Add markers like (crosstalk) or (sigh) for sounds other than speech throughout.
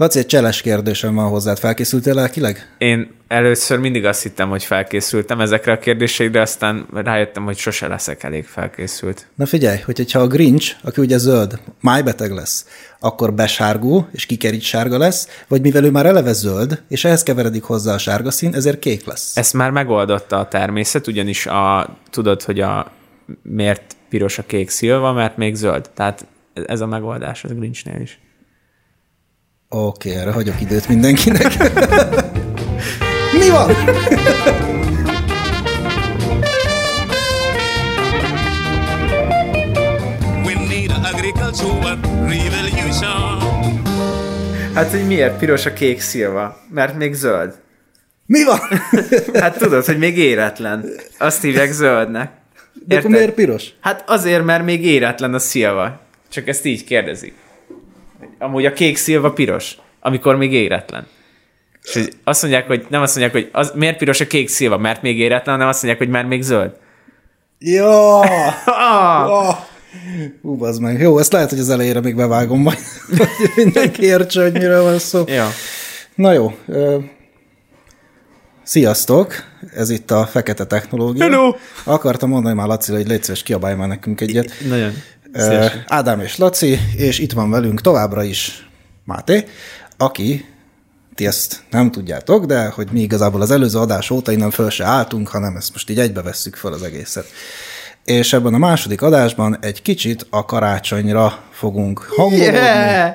Laci, egy cseles kérdésem van hozzád. Felkészültél lelkileg? Én először mindig azt hittem, hogy felkészültem ezekre a kérdésekre, aztán rájöttem, hogy sose leszek elég felkészült. Na figyelj, hogyha a Grinch, aki ugye zöld, májbeteg lesz, akkor besárgul, és kikerít sárga lesz, vagy mivel ő már eleve zöld, és ehhez keveredik hozzá a sárga szín, ezért kék lesz. Ezt már megoldotta a természet, ugyanis a, tudod, hogy a miért piros a kék szilva, mert még zöld. Tehát ez a megoldás az Grinchnél is. Oké, okay, erre hagyok időt mindenkinek. (laughs) Mi van? Hát, hogy miért piros a kék szilva? Mert még zöld. Mi van? (laughs) hát tudod, hogy még éretlen. Azt hívják zöldnek. De akkor miért piros? Hát azért, mert még éretlen a szilva. Csak ezt így kérdezik. Amúgy a kék szilva piros, amikor még éretlen. És azt mondják, hogy nem azt mondják, hogy az, miért piros a kék szilva, mert még éretlen, hanem azt mondják, hogy már még zöld. Jó! oh. Ú, az meg. Jó, ezt lehet, hogy az elejére még bevágom majd, hogy mindenki értse, hogy miről van szó. Ja. Na jó. Sziasztok! Ez itt a fekete technológia. Hello! Akartam mondani már Laci, hogy légy szíves, kiabálj már nekünk egyet. Nagyon. Szívesen. Ádám és Laci, és itt van velünk továbbra is Máté, aki ti ezt nem tudjátok, de hogy mi igazából az előző adás óta innen föl se álltunk, hanem ezt most így egybe vesszük föl az egészet. És ebben a második adásban egy kicsit a karácsonyra fogunk hangolódni. Yeah!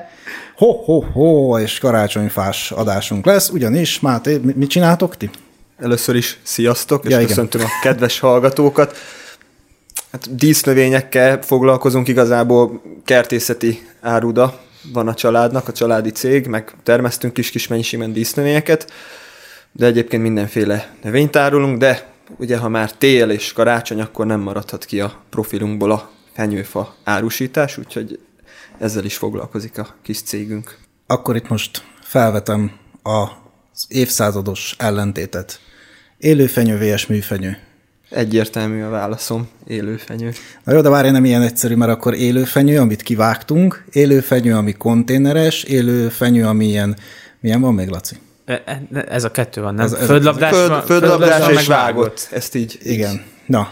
Ho, ho, ho, és karácsonyfás adásunk lesz, ugyanis, Máté, mit csináltok ti? Először is sziasztok, és ja, köszöntöm a kedves hallgatókat. Hát dísznövényekkel foglalkozunk igazából, kertészeti áruda van a családnak, a családi cég, meg termesztünk kis-kis mennyiségben dísznövényeket, de egyébként mindenféle növényt árulunk, de ugye ha már tél és karácsony, akkor nem maradhat ki a profilunkból a fenyőfa árusítás, úgyhogy ezzel is foglalkozik a kis cégünk. Akkor itt most felvetem az évszázados ellentétet. Élőfenyő vs. műfenyő. Egyértelmű a válaszom, élőfenyő. Na jó, de várj, nem ilyen egyszerű, mert akkor élőfenyő, amit kivágtunk, élőfenyő, ami konténeres, élőfenyő, ami ilyen, milyen van még, Laci? E, e, ez a kettő van, nem? Ez, ez földlabdás, föld, földlabdás, földlabdás és vágott. Ezt így. Igen. Így. Na,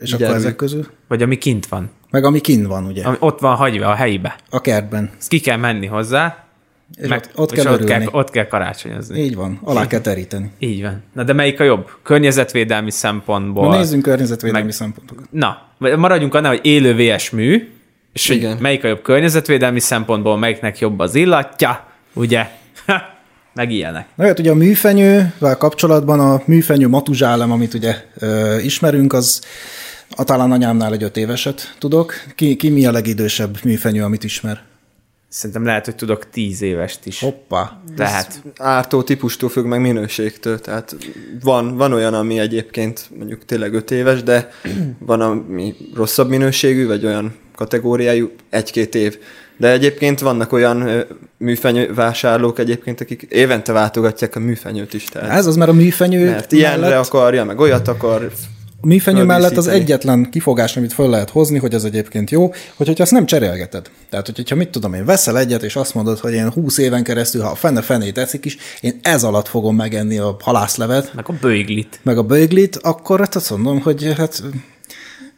és így akkor ezek közül? Vagy ami kint van. Meg ami kint van, ugye? Ami ott van hagyva a helybe. A kertben. Ezt ki kell menni hozzá, és meg, ott, ott, kell ott, kell, ott kell karácsonyozni. Így van, alá kell teríteni. Így van. Na de melyik a jobb? Környezetvédelmi szempontból. Na nézzünk környezetvédelmi meg... szempontokat. Na, maradjunk annál, hogy élő VS mű, és Igen. hogy melyik a jobb környezetvédelmi szempontból, melyiknek jobb az illatja, ugye? meg ilyenek. Na hát ugye a műfenyővel kapcsolatban a műfenyő matuzsálem, amit ugye ö, ismerünk, az a talán anyámnál egy öt éveset tudok. Ki, ki mi a legidősebb műfenyő, amit ismer? Szerintem lehet, hogy tudok tíz évest is. Hoppá. Tehát. ártó típustól függ, meg minőségtől. Tehát van, van olyan, ami egyébként mondjuk tényleg öt éves, de van, ami rosszabb minőségű, vagy olyan kategóriájú, egy-két év. De egyébként vannak olyan műfenyő vásárlók egyébként, akik évente váltogatják a műfenyőt is. Tehát, Ez az, mert a műfenyő Mert ilyenre mellett... akarja, meg olyat akar, a műfenyő mellett az egyetlen kifogás, amit föl lehet hozni, hogy az egyébként jó, hogy hogyha azt nem cserélgeted. Tehát, hogyha mit tudom én, veszel egyet, és azt mondod, hogy én 20 éven keresztül, ha a fene fenét eszik is, én ez alatt fogom megenni a halászlevet. Meg a bőglit. Meg a bőglit, akkor hát azt mondom, hogy hát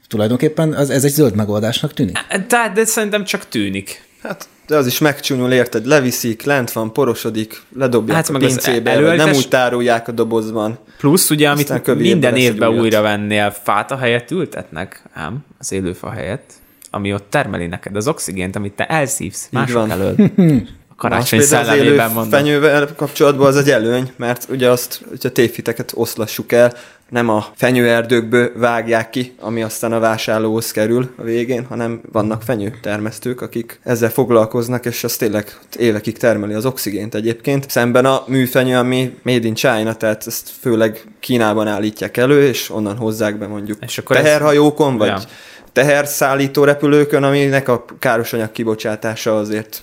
tulajdonképpen ez, ez egy zöld megoldásnak tűnik. Tehát, de szerintem csak tűnik. Hát de az is megcsúnyul, érted? Leviszik, lent van, porosodik, ledobják hát a meg pincébe, előletes... nem úgy tárolják a dobozban. Plusz ugye, amit minden évben újra vennél, fát a helyet ültetnek, ám, az élőfa helyett, ami ott termeli neked az oxigént, amit te elszívsz mások elől. (laughs) Karácsony szellemében mondom. fenyővel kapcsolatban az egy előny, mert ugye azt, hogyha tévhiteket oszlassuk el, nem a fenyőerdőkből vágják ki, ami aztán a vásárlóhoz kerül a végén, hanem vannak fenyőtermesztők, akik ezzel foglalkoznak, és az tényleg évekig termeli az oxigént egyébként. Szemben a műfenyő, ami made in China, tehát ezt főleg Kínában állítják elő, és onnan hozzák be mondjuk és akkor teherhajókon, ez... vagy ja. teherszállító repülőkön, aminek a károsanyag kibocsátása azért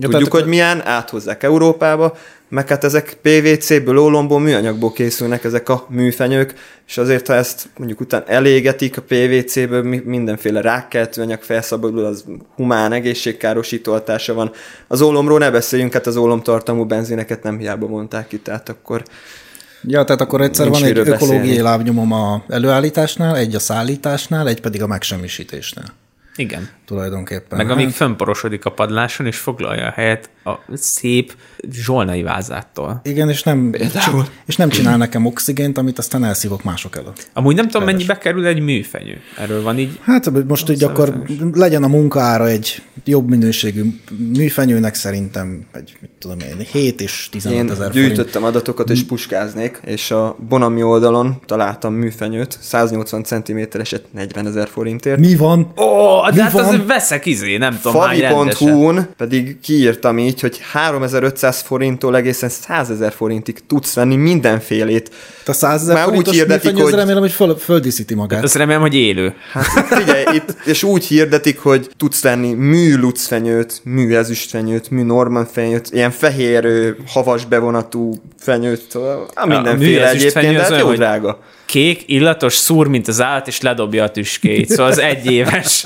ja, Tudjuk, hogy milyen, áthozzák Európába, meg hát ezek PVC-ből, ólomból, műanyagból készülnek ezek a műfenyők, és azért, ha ezt mondjuk után elégetik a PVC-ből, mindenféle rákkeltő anyag felszabadul, az humán egészségkárosító hatása van. Az ólomról ne beszéljünk, hát az ólomtartalmú benzineket nem hiába mondták ki, tehát akkor Ja, tehát akkor egyszer van egy ökológiai lábnyomom a előállításnál, egy a szállításnál, egy pedig a megsemmisítésnél. Igen. Tulajdonképpen. Meg amíg fönnporosodik a padláson, és foglalja a helyet a szép zsolnai vázától. Igen, és nem, Például. és nem csinál nekem oxigént, amit aztán elszívok mások előtt. Amúgy nem tudom, mennyibe kerül egy műfenyő. Erről van így... Hát most így akkor legyen a munkára egy jobb minőségű műfenyőnek szerintem egy, mit tudom én, 7 és 15 ezer forint. gyűjtöttem adatokat és puskáznék, és a Bonami oldalon találtam műfenyőt, 180 cm-eset 40 ezer forintért. Mi van? Ó, oh, de hát azért veszek izé, nem tudom, Favi.hu-n pedig kiírtam így, hogy 3500 forinttól egészen 100 ezer forintig tudsz venni mindenfélét. A 100 ezer forintos úgy hirdetik, hogy... remélem, hogy föl, földíszíti magát. Azt remélem, hogy élő. Hát figyelj, itt, és úgy hirdetik, hogy tudsz venni mű lucfenyőt, mű ezüstfenyőt, mű norman fenyőt, ilyen fehér havas bevonatú fenyőt, a mindenféle a egyébként, de hát jó drága kék, illatos, szúr, mint az állat, és ledobja a tüskét. Szóval az egyéves.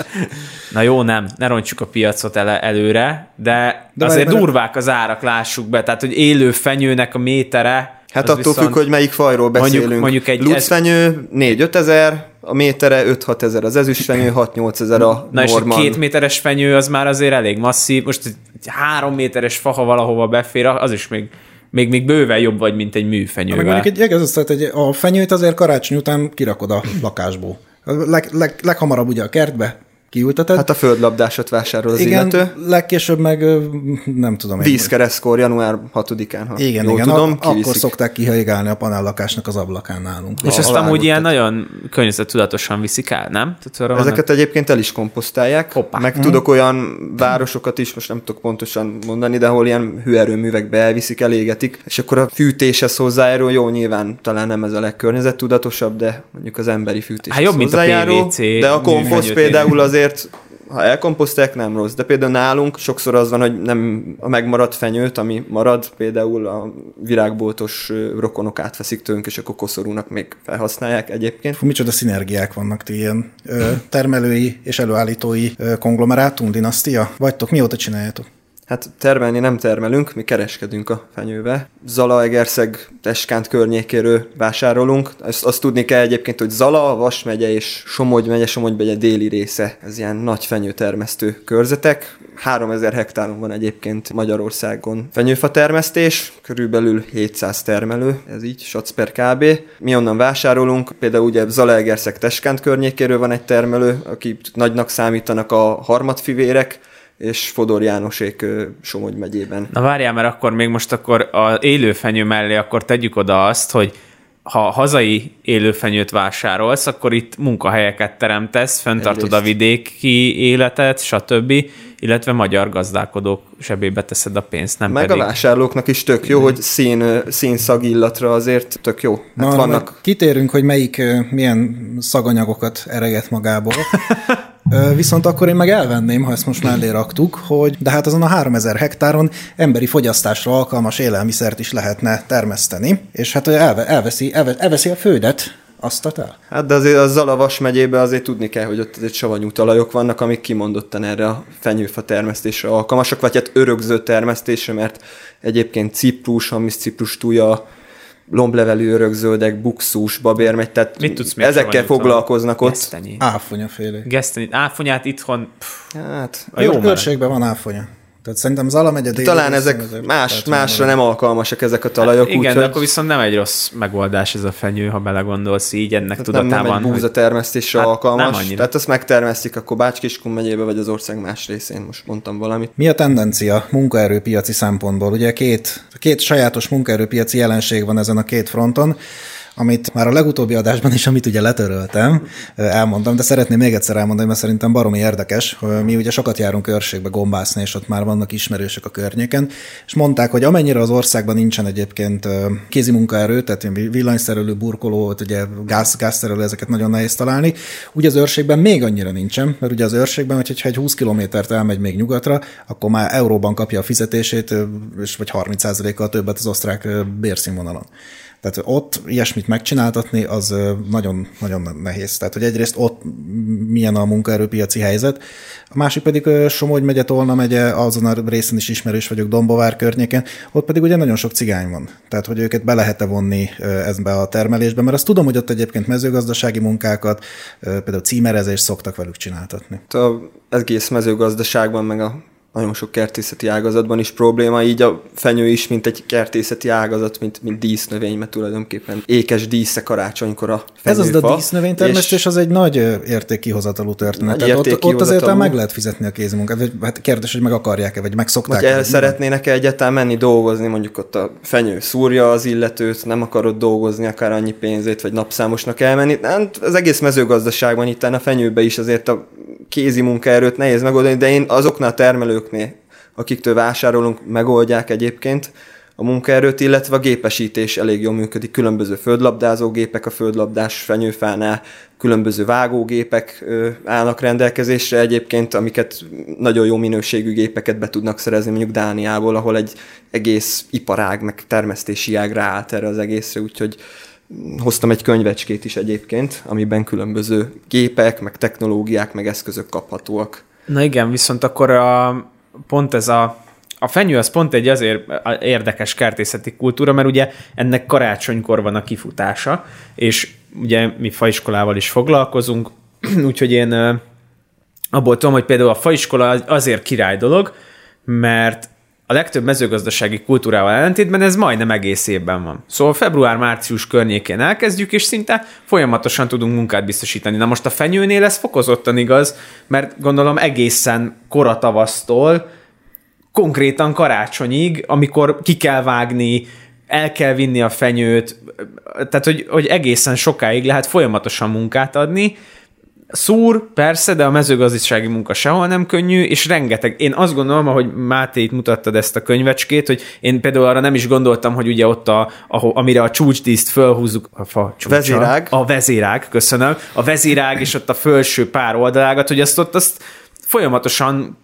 Na jó, nem, ne rontsuk a piacot ele, előre, de, de azért durvák az árak, lássuk be. Tehát, hogy élő fenyőnek a métere, Hát attól viszont, függ, hogy melyik fajról beszélünk. Mondjuk, mondjuk egy Lucfenyő 4-5 ezer, a métere 5-6 ezer, az ezüstfenyő 6-8 ezer a Na norman. és egy két méteres fenyő az már azért elég masszív. Most egy három méteres fa, ha valahova befér, az is még még, még bőven jobb vagy, mint egy műfenyővel. Meg mondjuk egy, ez tehát egy, a fenyőt azért karácsony után kirakod a lakásból. Leg, leg, leghamarabb ugye a kertbe, kiülteted. Hát a földlabdásot vásárol az igen, illető. legkésőbb meg nem tudom. Vízkeresztkor, január 6-án, ha igen, jól igen, tudom, ak- akkor szokták kihajgálni a panellakásnak az ablakán nálunk. És ezt amúgy ilyen nagyon környezettudatosan viszik el, nem? Tehát Ezeket vannak... egyébként el is komposztálják. Hoppá. Meg hmm. tudok olyan városokat is, most nem tudok pontosan mondani, de ahol ilyen hőerőművekbe elviszik, elégetik, és akkor a fűtéshez hozzájárul, jó, nyilván talán nem ez a legkörnyezettudatosabb, de mondjuk az emberi fűtés. Hát jobb, mint a PVC. De a komposzt például azért azért ha elkomposztálják, nem rossz. De például nálunk sokszor az van, hogy nem a megmaradt fenyőt, ami marad, például a virágboltos rokonok átveszik tőlünk, és akkor koszorúnak még felhasználják egyébként. Fú, micsoda szinergiák vannak ti ilyen ö, termelői és előállítói ö, konglomerátum, dinasztia? Vagytok, mióta csináljátok? Hát termelni nem termelünk, mi kereskedünk a fenyőbe. Zalaegerszeg, Teskánt környékéről vásárolunk. Azt, azt tudni kell egyébként, hogy Zala, Vas megye és Somogy megye, Somogy megye déli része. Ez ilyen nagy fenyőtermesztő körzetek. 3000 hektáron van egyébként Magyarországon fenyőfa termesztés, körülbelül 700 termelő, ez így, sac per kb. Mi onnan vásárolunk, például ugye Zalaegerszeg Teskánt környékéről van egy termelő, aki nagynak számítanak a harmadfivérek, és Fodor Jánosék Somogy megyében. Na várjál, mert akkor még most akkor a élőfenyő mellé akkor tegyük oda azt, hogy ha hazai élőfenyőt vásárolsz, akkor itt munkahelyeket teremtesz, fenntartod a vidéki életet, stb., illetve magyar gazdálkodók sebébe teszed a pénzt, nem Meg pedig... a vásárlóknak is tök jó, hogy szín, szín szagillatra azért tök jó. Hát Na, vannak... Kitérünk, hogy melyik milyen szaganyagokat ereget magából. (laughs) Viszont akkor én meg elvenném, ha ezt most mellé raktuk, hogy de hát azon a 3000 hektáron emberi fogyasztásra alkalmas élelmiszert is lehetne termeszteni, és hát elve, elveszi, elve, elveszi a földet, azt el? Hát de azért a Zalavas megyében azért tudni kell, hogy ott egy savanyú talajok vannak, amik kimondottan erre a fenyőfa termesztésre alkalmasak, vagy hát örökző termesztésre, mert egyébként Ciprus, Hamis Ciprus túlja lomblevelű örökzöldek, bukszús, babérmegy, tehát Mit tudsz ezekkel foglalkoznak ott. Gesztenyi. Áfonyaféle. Gesztenyi. Áfonyát itthon... Pff, hát, a jó őrségben van áfonya. Tehát szerintem az Alamegye déli Talán ezek más, másra nem alkalmasak ezek a talajok. Hát igen, úgy, de akkor viszont nem egy rossz megoldás ez a fenyő, ha belegondolsz így ennek hát tudatában. Nem, nem egy búza termesztésre hát alkalmas. Nem Tehát azt megtermesztik akkor Bácskiskun megyébe, vagy az ország más részén, most mondtam valamit. Mi a tendencia munkaerőpiaci szempontból? Ugye két, két sajátos munkaerőpiaci jelenség van ezen a két fronton amit már a legutóbbi adásban is, amit ugye letöröltem, elmondtam, de szeretném még egyszer elmondani, mert szerintem baromi érdekes. Mi ugye sokat járunk őrségbe gombászni, és ott már vannak ismerősök a környéken, és mondták, hogy amennyire az országban nincsen egyébként kézi munkaerő, tehát villanyszerelő, burkoló, ugye gáz, gázszerelő, ezeket nagyon nehéz találni, ugye az őrségben még annyira nincsen, mert ugye az őrségben, hogyha egy 20 kilométert elmegy még nyugatra, akkor már euróban kapja a fizetését, és vagy 30%-kal többet az osztrák bérszínvonalon. Tehát ott ilyesmit megcsináltatni, az nagyon, nagyon nehéz. Tehát, hogy egyrészt ott milyen a munkaerőpiaci helyzet, a másik pedig Somogy megye, Tolna megye, azon a részen is ismerős vagyok, Dombovár környéken, ott pedig ugye nagyon sok cigány van. Tehát, hogy őket be lehet-e vonni ezbe a termelésbe, mert azt tudom, hogy ott egyébként mezőgazdasági munkákat, például címerezést szoktak velük csináltatni. A egész mezőgazdaságban, meg a nagyon sok kertészeti ágazatban is probléma, így a fenyő is, mint egy kertészeti ágazat, mint, mint dísznövény, mert tulajdonképpen ékes dísze karácsonykor a fenyőfa. Ez az a dísznövénytermesztés, az egy nagy értékkihozatalú történet. Nagy ott, ott azért meg lehet fizetni a kézmunkát. Hát kérdés, hogy meg akarják-e, vagy megszokták. Vagy el szeretnének-e egyáltalán menni dolgozni, mondjuk ott a fenyő szúrja az illetőt, nem akarod dolgozni akár annyi pénzét, vagy napszámosnak elmenni. Hát az egész mezőgazdaságban itt a fenyőbe is azért a kézi munkaerőt nehéz megoldani, de én azoknál a termelőknél, akiktől vásárolunk, megoldják egyébként a munkaerőt, illetve a gépesítés elég jól működik. Különböző földlabdázó gépek a földlabdás fenyőfánál, különböző vágógépek állnak rendelkezésre egyébként, amiket nagyon jó minőségű gépeket be tudnak szerezni mondjuk Dániából, ahol egy egész iparág, meg termesztési ág ráállt erre az egészre, úgyhogy hoztam egy könyvecskét is egyébként, amiben különböző gépek, meg technológiák, meg eszközök kaphatóak. Na igen, viszont akkor a, pont ez a a fenyő az pont egy azért érdekes kertészeti kultúra, mert ugye ennek karácsonykor van a kifutása, és ugye mi faiskolával is foglalkozunk, (clears throat) úgyhogy én abból tudom, hogy például a faiskola azért király dolog, mert a legtöbb mezőgazdasági kultúrával ellentétben ez majdnem egész évben van. Szóval február-március környékén elkezdjük, és szinte folyamatosan tudunk munkát biztosítani. Na most a fenyőnél ez fokozottan igaz, mert gondolom egészen kora tavasztól konkrétan karácsonyig, amikor ki kell vágni, el kell vinni a fenyőt, tehát hogy, hogy egészen sokáig lehet folyamatosan munkát adni, Szúr, persze, de a mezőgazdasági munka sehol nem könnyű, és rengeteg. Én azt gondolom, ahogy Máté itt mutattad ezt a könyvecskét, hogy én például arra nem is gondoltam, hogy ugye ott, a, ahol, amire a csúcsdíszt fölhúzzuk, a fa csúcsa, vezérág. A vezérág, köszönöm. A vezérág és ott a felső pár oldalágat, hogy azt ott azt folyamatosan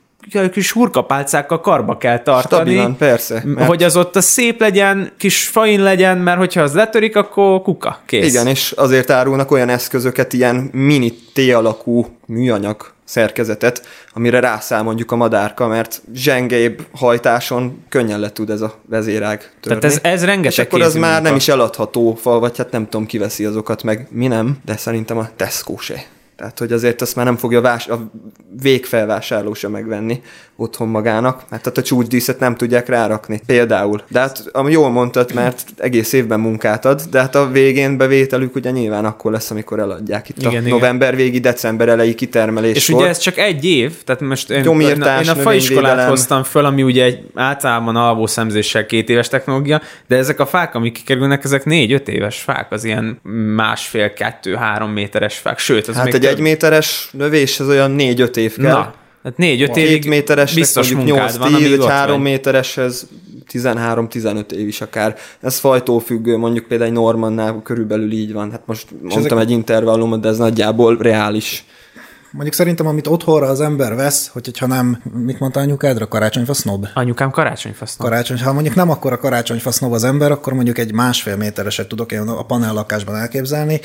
kis hurkapálcákkal karba kell tartani. Stabilan, persze. Mert... Hogy az ott a szép legyen, kis fain legyen, mert hogyha az letörik, akkor kuka, kész. Igen, és azért árulnak olyan eszközöket, ilyen mini T-alakú műanyag szerkezetet, amire rászáll mondjuk a madárka, mert zsengébb hajtáson könnyen le tud ez a vezérág törni. Tehát ez, ez rengeteg És akkor az már nem is eladható fa, vagy hát nem tudom, kiveszi azokat meg. Mi nem, de szerintem a Tesco se. Tehát, hogy azért azt már nem fogja vás- a végfelvásárló sem megvenni otthon magának, mert tehát a csúcsdíszet nem tudják rárakni. Például. De hát, ami jól mondtad, mert egész évben munkát ad, de hát a végén bevételük ugye nyilván akkor lesz, amikor eladják itt igen, a igen. november végi, december elejé kitermelés. És ugye ez csak egy év, tehát most én, Gyomírtás, én a faiskolát hoztam föl, ami ugye egy általában alvó szemzéssel két éves technológia, de ezek a fák, amik kikerülnek, ezek négy-öt éves fák, az ilyen másfél, kettő, három méteres fák, sőt, az hát még egy egy méteres növés, az olyan négy-öt év kell. Na, Hát négy-öt évig Két méteres biztos mondjuk 8 van, 10, vagy három métereshez 13-15 év is akár. Ez fajtól függő, mondjuk például egy Normannál körülbelül így van. Hát most És mondtam ezek... egy intervallumot, de ez nagyjából reális. Mondjuk szerintem, amit otthonra az ember vesz, hogyha nem, mit mondta anyukádra, karácsonyfa sznob? Anyukám karácsonyfa sznob. Karácsony, ha mondjuk nem akkor a karácsonyfa sznob az ember, akkor mondjuk egy másfél métereset tudok én a panel lakásban elképzelni,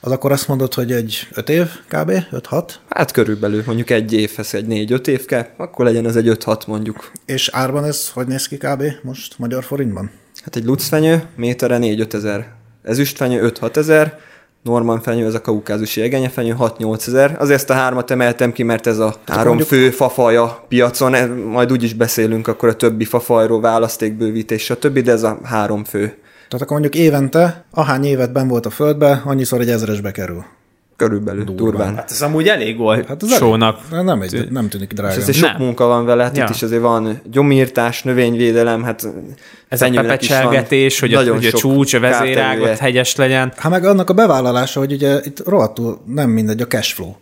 az akkor azt mondod, hogy egy 5 év kb. 5-6? Hát körülbelül mondjuk egy évhez egy 4-5 év kell, akkor legyen ez egy 5-6 mondjuk. És árban ez hogy néz ki kb. most magyar forintban? Hát egy lucfenyő méterre 4-5 ezer. Ezüstfenyő 5-6 ezer, Norman fenyő, ez a kaukázusi egenyefenyő, 6-8 ezer. Azért ezt a hármat emeltem ki, mert ez a hát három mondjuk... fő fafaja piacon, majd úgy is beszélünk akkor a többi fafajról, választékbővítés, stb., de ez a három fő. Tehát akkor mondjuk évente, ahány évet ben volt a földbe, annyiszor egy ezresbe kerül. Körülbelül, durván. durván. Hát ez amúgy elég volt hát az sónak. Elég, nem, egy, nem tűnik drága. És azért sok munka van vele, hát ja. itt is azért van gyomírtás, növényvédelem, hát ez a pepecselgetés, hogy, a, hogy a csúcs, a vezérágot hegyes legyen. Hát meg annak a bevállalása, hogy ugye itt rohadtul nem mindegy a cashflow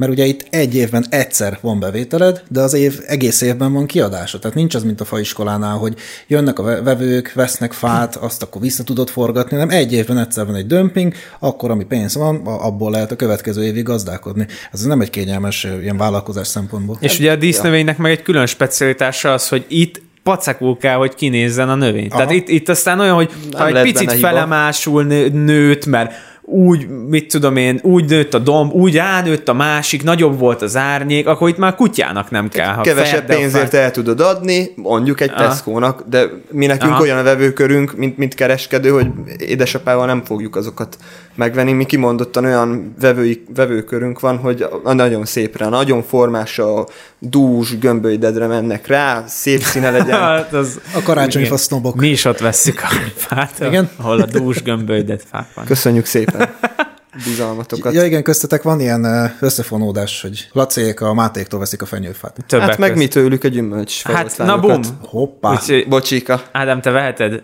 mert ugye itt egy évben egyszer van bevételed, de az év egész évben van kiadása. Tehát nincs az, mint a faiskolánál, hogy jönnek a vevők, vesznek fát, azt akkor vissza tudod forgatni, nem egy évben egyszer van egy dömping, akkor ami pénz van, abból lehet a következő évig gazdálkodni. Ez nem egy kényelmes ilyen vállalkozás szempontból. És ugye a dísznövénynek meg egy külön specialitása az, hogy itt pacekul kell, hogy kinézzen a növény. Aha. Tehát itt, itt aztán olyan, hogy ha egy picit felemásul nőtt, mert úgy, mit tudom én, úgy nőtt a domb, úgy ránőtt a másik, nagyobb volt az árnyék, akkor itt már kutyának nem kell. Ha Kevesebb pénzért el tudod adni, mondjuk egy Tesco-nak, de mi nekünk Aha. olyan a vevőkörünk, mint, mint kereskedő, hogy édesapával nem fogjuk azokat megvenni. Mi kimondottan olyan vevői, vevőkörünk van, hogy nagyon szépre, nagyon formás a dús gömbölydedre mennek rá, szép színe legyen. (laughs) hát az, a karácsonyi fasznobok. Mi is ott veszük a fát, igen? ahol a dús gömbölydet fák van. Köszönjük szépen (laughs) bizalmatokat. Ja igen, köztetek van ilyen összefonódás, hogy Lacék a Mátéktól veszik a fenyőfát. Többek hát meg közt. mi tőlük a gyümölcs Hát na bum! Hoppá! Úgy, Bocsika. Ádám, te veheted,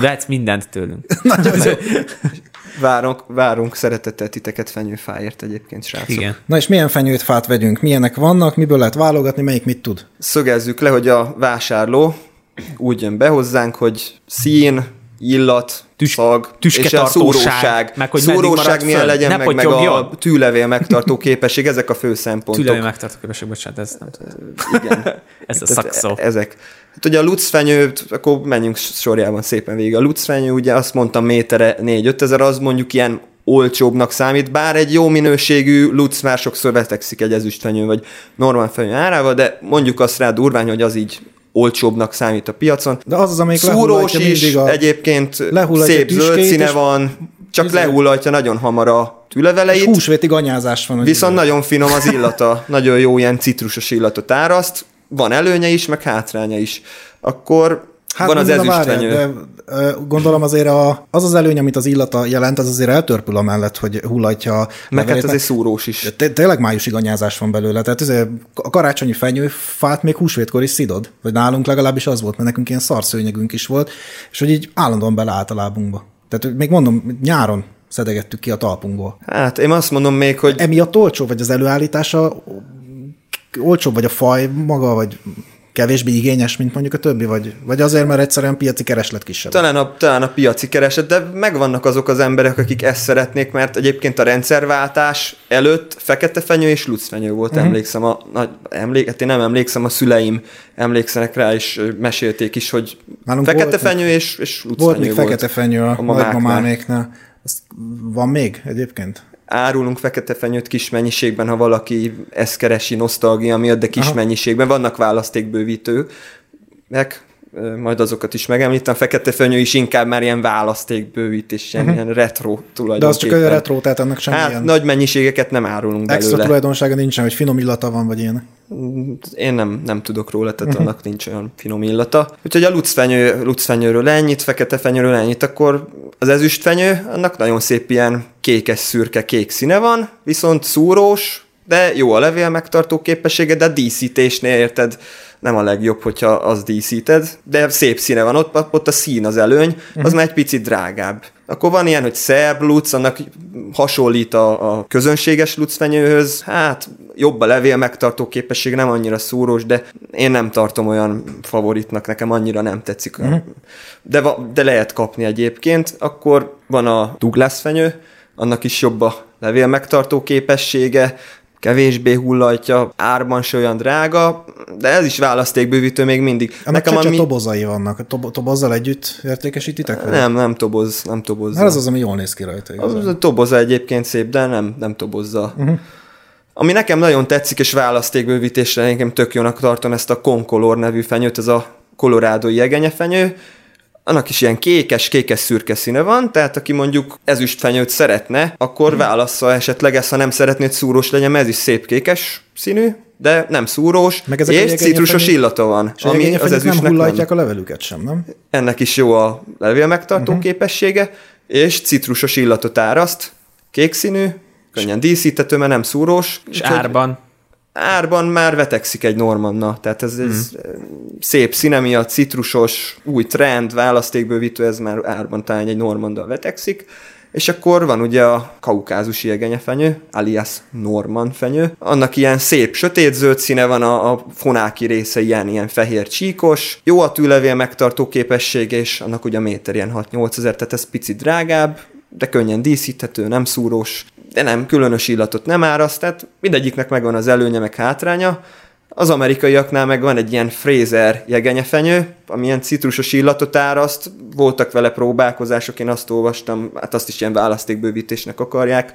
vehetsz mindent tőlünk. (laughs) Nagyon jó. Várunk, várunk szeretettel titeket fenyőfáért egyébként, srácok. Igen. Na és milyen fenyőt fát vegyünk? Milyenek vannak? Miből lehet válogatni? Melyik mit tud? Szögezzük le, hogy a vásárló úgy jön be hozzánk, hogy szín, illat, Tüs, szag, és a szóróság. Meg hogy szóróság milyen legyen, ne meg, meg a tűlevél megtartó képesség, ezek a fő szempontok. Tűlevél megtartó képesség, bocsánat, ez nem Igen. (laughs) ez a szakszó. Ezek. Hát ugye a lucfenyőt, akkor menjünk sorjában szépen végig. A lucfenyő, ugye azt mondtam métere 4-5 ezer, az mondjuk ilyen olcsóbbnak számít, bár egy jó minőségű luc már sokszor vetekszik egy ezüstfenyő, vagy normál fenyő árával, de mondjuk azt rá durvány, hogy az így olcsóbbnak számít a piacon. De az az, amelyik Szúrós is, a egyébként szép zöld színe van, csak lehullatja nagyon hamar a tüleveleit. És húsvéti ganyázás van. Viszont idő. nagyon finom az illata, (laughs) nagyon jó ilyen citrusos illatot áraszt, van előnye is, meg hátránya is. Akkor Hát van az ezüstfenyő. De gondolom azért a, az az előny, amit az illata jelent, az azért eltörpül amellett, hogy hullatja Meg hát ez egy szúrós is. Té- tényleg májusig anyázás van belőle. Tehát azért a karácsonyi fenyőfát még húsvétkor is szidod. Vagy nálunk legalábbis az volt, mert nekünk ilyen szarszőnyegünk is volt, és hogy így állandóan beleállt a lábunkba. Tehát még mondom, nyáron szedegettük ki a talpunkból. Hát én azt mondom még, hogy... Emiatt olcsó, vagy az előállítása olcsóbb, vagy a faj maga, vagy kevésbé igényes, mint mondjuk a többi, vagy, vagy azért, mert egyszerűen piaci kereslet kisebb? Talán a, talán a piaci kereslet, de megvannak azok az emberek, akik ezt szeretnék, mert egyébként a rendszerváltás előtt fekete fenyő és lucfenyő volt, uh-huh. emlékszem, a, nagy, emlék, hát én nem emlékszem, a szüleim emlékszenek rá, és mesélték is, hogy Nálunk fekete volt, fenyő és, és lucfenyő volt. Még volt fekete fenyő a, a nagymamáméknál. Van még egyébként? Árulunk fekete fenyőt kis mennyiségben, ha valaki ezt keresi nosztalgia miatt, de kis Aha. mennyiségben. Vannak választékbővítők, meg majd azokat is megemlítem. Fekete fenyő is inkább már ilyen választékbővítés, ilyen, uh-huh. ilyen retro tulajdonképpen. De az csak egy retro, tehát annak sem Hát ilyen... nagy mennyiségeket nem árulunk Extra belőle. tulajdonsága nincsen, hogy finom illata van, vagy ilyen. Én nem, nem tudok róla, tehát uh-huh. annak nincs olyan finom illata. Úgyhogy a lucfenyő, lucfenyőről ennyit, fekete fenyőről ennyit, akkor az ezüstfenyő, annak nagyon szép ilyen kékes, szürke, kék színe van, viszont szúrós, de jó a levél megtartó képessége, de a díszítésnél érted, nem a legjobb, hogyha az díszíted, de szép színe van, ott, ott a szín az előny, az uh-huh. már egy picit drágább. Akkor van ilyen, hogy szerb luc, annak hasonlít a, a közönséges lucfenyőhöz, hát jobb a levél megtartó képesség, nem annyira szúrós, de én nem tartom olyan favoritnak, nekem annyira nem tetszik. Uh-huh. De, de lehet kapni egyébként. Akkor van a Douglas fenyő, annak is jobb a levél megtartó képessége, kevésbé hullatja, árban se olyan drága, de ez is választékbővítő még mindig. A Nekem ami... tobozai vannak. Tob- tobozzal együtt értékesítitek? Vagy? Nem, nem toboz, nem tobozza. Hát az az, ami jól néz ki rajta. Igazán. Az a toboza egyébként szép, de nem, nem tobozza. Uh-huh. Ami nekem nagyon tetszik, és választékbővítésre nekem tök jónak tartom ezt a Concolor nevű fenyőt, ez a kolorádói jegenyefenyő, annak is ilyen kékes, kékes szürke színe van, tehát aki mondjuk ezüstfenyőt szeretne, akkor hmm. válassza esetleg ezt, ha nem szeretnéd szúrós legyen, mert ez is szép kékes színű, de nem szúrós, Meg ezek és citrusos illata van. És ami az ezüstnek nem hullatják nem. a levelüket sem, nem? Ennek is jó a levél megtartó uh-huh. képessége, és citrusos illatot áraszt, kék színű, könnyen díszíthető, mert nem szúrós. És árban? Árban már vetekszik egy Normanna, tehát ez, ez mm. szép színe miatt, citrusos, új trend, választékbővítő, ez már árban talán egy Normanddal vetekszik. És akkor van ugye a kaukázusi jegenyefenyő, alias Norman fenyő. Annak ilyen szép sötétzöld színe van, a, a fonáki része ilyen, ilyen fehér csíkos. Jó a tűlevél megtartó képesség, és annak ugye a méter ilyen 6-8 ezer, tehát ez picit drágább, de könnyen díszíthető, nem szúrós, de nem, különös illatot nem áraszt, tehát mindegyiknek megvan az előnye, meg hátránya. Az amerikaiaknál meg van egy ilyen Fraser jegenyefenyő, amilyen citrusos illatot áraszt, voltak vele próbálkozások, én azt olvastam, hát azt is ilyen választékbővítésnek akarják.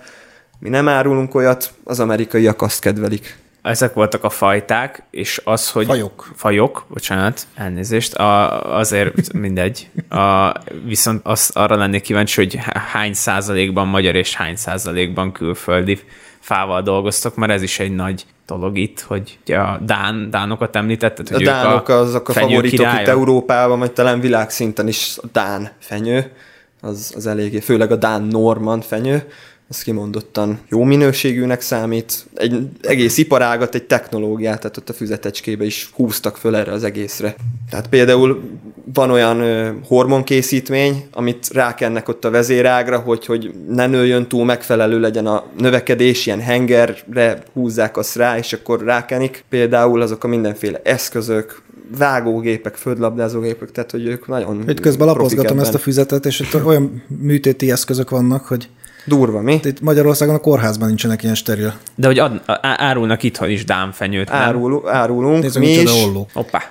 Mi nem árulunk olyat, az amerikaiak azt kedvelik ezek voltak a fajták, és az, hogy... Fajok. Fajok, bocsánat, elnézést, a, azért mindegy. A, viszont az, arra lennék kíváncsi, hogy hány százalékban magyar és hány százalékban külföldi fával dolgoztok, mert ez is egy nagy dolog itt, hogy a Dán, Dánokat említetted, hogy a Dánok a azok a favoritok királya. itt Európában, vagy talán világszinten is a Dán fenyő, az, az eléggé, főleg a Dán Norman fenyő, az kimondottan jó minőségűnek számít. Egy egész iparágat, egy technológiát, tehát ott a füzetecskébe is húztak föl erre az egészre. Tehát például van olyan ö, hormonkészítmény, amit rákennek ott a vezérágra, hogy, hogy ne nőjön túl, megfelelő legyen a növekedés, ilyen hengerre húzzák azt rá, és akkor rákenik. Például azok a mindenféle eszközök, vágógépek, földlabdázógépek, tehát hogy ők nagyon Itt közben lapozgatom ezt a füzetet, és itt olyan műtéti eszközök vannak, hogy Durva, mi? Itt Magyarországon a kórházban nincsenek ilyen steril. De hogy ad, árulnak itthon is dámfenyőt, Árul, árulunk, Nézzük, mi is. Hoppá.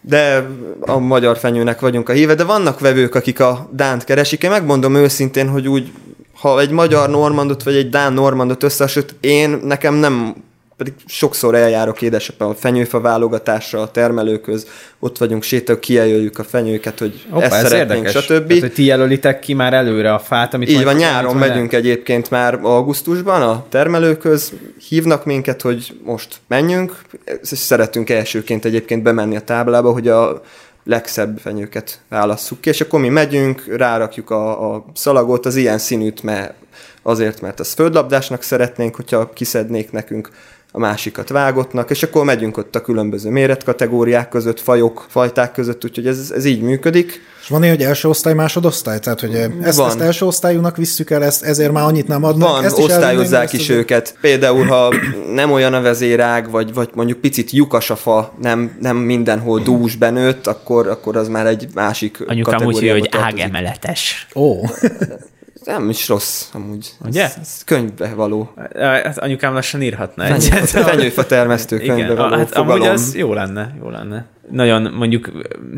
De a magyar fenyőnek vagyunk a híve, de vannak vevők, akik a Dánt keresik. Én megmondom őszintén, hogy úgy, ha egy magyar normandot vagy egy Dán normandot összehasonlít, én nekem nem pedig sokszor eljárok édesapám a fenyőfa válogatásra a termelőköz, ott vagyunk, sétálunk, kijelöljük a fenyőket, hogy Opa, ezt ez szeretnénk, érdekes. stb. Tehát, hogy ti jelölitek ki már előre a fát, amit Így van, nyáron megyünk el? egyébként már augusztusban a termelőköz, hívnak minket, hogy most menjünk, és szeretünk elsőként egyébként bemenni a táblába, hogy a legszebb fenyőket válasszuk ki, és akkor mi megyünk, rárakjuk a, a szalagot, az ilyen színűt, mert azért, mert az földlabdásnak szeretnénk, hogyha kiszednék nekünk a másikat vágottnak, és akkor megyünk ott a különböző méretkategóriák között, fajok, fajták között, úgyhogy ez, ez így működik. És van ilyen, hogy első osztály, másodosztály? Tehát, hogy ezt, van. ezt első osztályúnak visszük el, ezt, ezért már annyit nem adnak? Van, ezt is osztályozzák is, is őket. Például, ha nem olyan a vezérág, vagy, vagy mondjuk picit lyukas a fa, nem, nem mindenhol dús benőtt, akkor, akkor az már egy másik Anyukám úgy hogy ágemeletes. Ó. (laughs) Nem is rossz, amúgy. Ugye? Ez, ez könyvbe való. Hát anyukám lassan írhatna egyet. (laughs) Fenyőfa termesztő könyvbe Igen, való hát fogalom. amúgy az jó lenne, jó lenne. Nagyon mondjuk,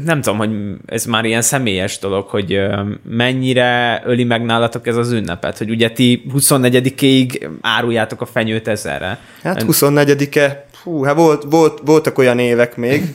nem tudom, hogy ez már ilyen személyes dolog, hogy mennyire öli meg nálatok ez az ünnepet, hogy ugye ti 24-ig áruljátok a fenyőt ezerre. Hát 24-e, hú, hát volt, volt, voltak olyan évek még,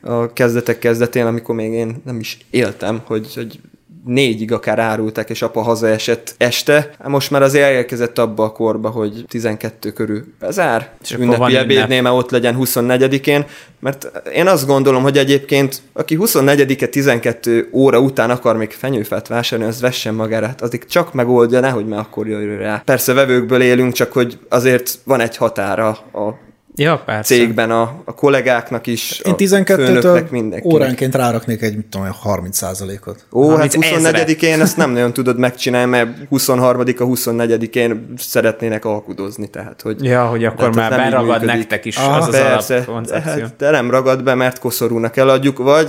a kezdetek kezdetén, amikor még én nem is éltem, hogy, hogy négyig akár árulták, és apa hazaesett este. Most már azért elérkezett abba a korba, hogy 12 körül bezár, és ünnepi ebédnél ott legyen 24-én, mert én azt gondolom, hogy egyébként aki 24-e 12 óra után akar még fenyőfát vásárolni, az vessen magára, hát addig csak megoldja, nehogy már akkor jöjjön rá. Persze vevőkből élünk, csak hogy azért van egy határa a ja, persze. cégben a, a kollégáknak is, Én 12-től óránként ráraknék egy, mit tudom, 30 ot Ó, 30 hát 24-én ezt nem nagyon tudod megcsinálni, mert 23-a, 24-én szeretnének alkudozni, tehát hogy... Ja, hogy akkor már beragad nektek is ah, az persze, az alapkoncepció. De, hát, de nem ragad be, mert koszorúnak eladjuk, vagy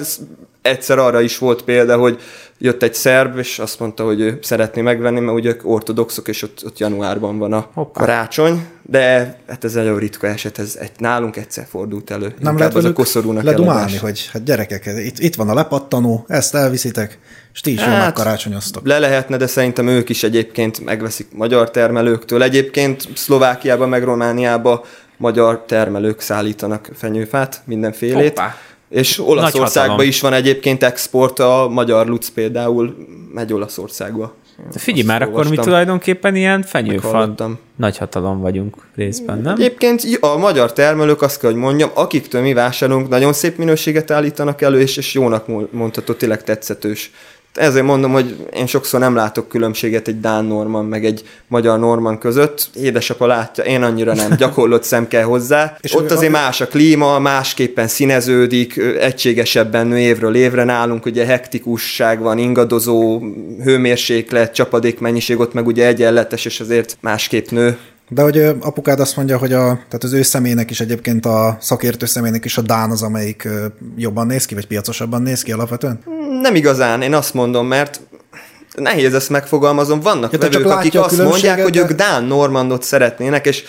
egyszer arra is volt példa, hogy jött egy szerb, és azt mondta, hogy ő szeretné megvenni, mert ugye ortodoxok, és ott, ott januárban van a Hoppá. karácsony, de hát ez nagyon ritka eset, ez egy, nálunk egyszer fordult elő. Nem Inkább lehet az a koszorúnak ledumálni, hogy hát gyerekek, itt, itt van a lepattanó, ezt elviszitek, és ti is hát, karácsonyoztok. Le lehetne, de szerintem ők is egyébként megveszik magyar termelőktől. Egyébként Szlovákiában, meg Romániában magyar termelők szállítanak fenyőfát, mindenfélét. Hoppá és Olaszországban is van egyébként export, a magyar luc például megy Olaszországba. De figyelj már, akkor mi tulajdonképpen ilyen fenyőfa nagy hatalom vagyunk részben, nem? Egyébként a magyar termelők azt kell, hogy mondjam, akiktől mi vásárolunk, nagyon szép minőséget állítanak elő, és, és jónak mondható, tényleg tetszetős Ezért mondom, hogy én sokszor nem látok különbséget egy Dán Norman, meg egy magyar Norman között. Édesapa látja, én annyira nem. (laughs) Gyakorlott szem kell hozzá. És Ott azért a... más a klíma, másképpen színeződik, egységesebben nő évről évre nálunk, ugye hektikusság van, ingadozó hőmérséklet, csapadékmennyiség, ott meg ugye egyenletes, és azért másképp nő. De hogy apukád azt mondja, hogy a, tehát az ő személynek is egyébként a szakértő személynek is a Dán az, amelyik jobban néz ki, vagy piacosabban néz ki alapvetően? Nem igazán, én azt mondom, mert nehéz ezt megfogalmazom. Vannak ja, vevők, akik azt mondják, de... hogy ők Dán Normandot szeretnének, és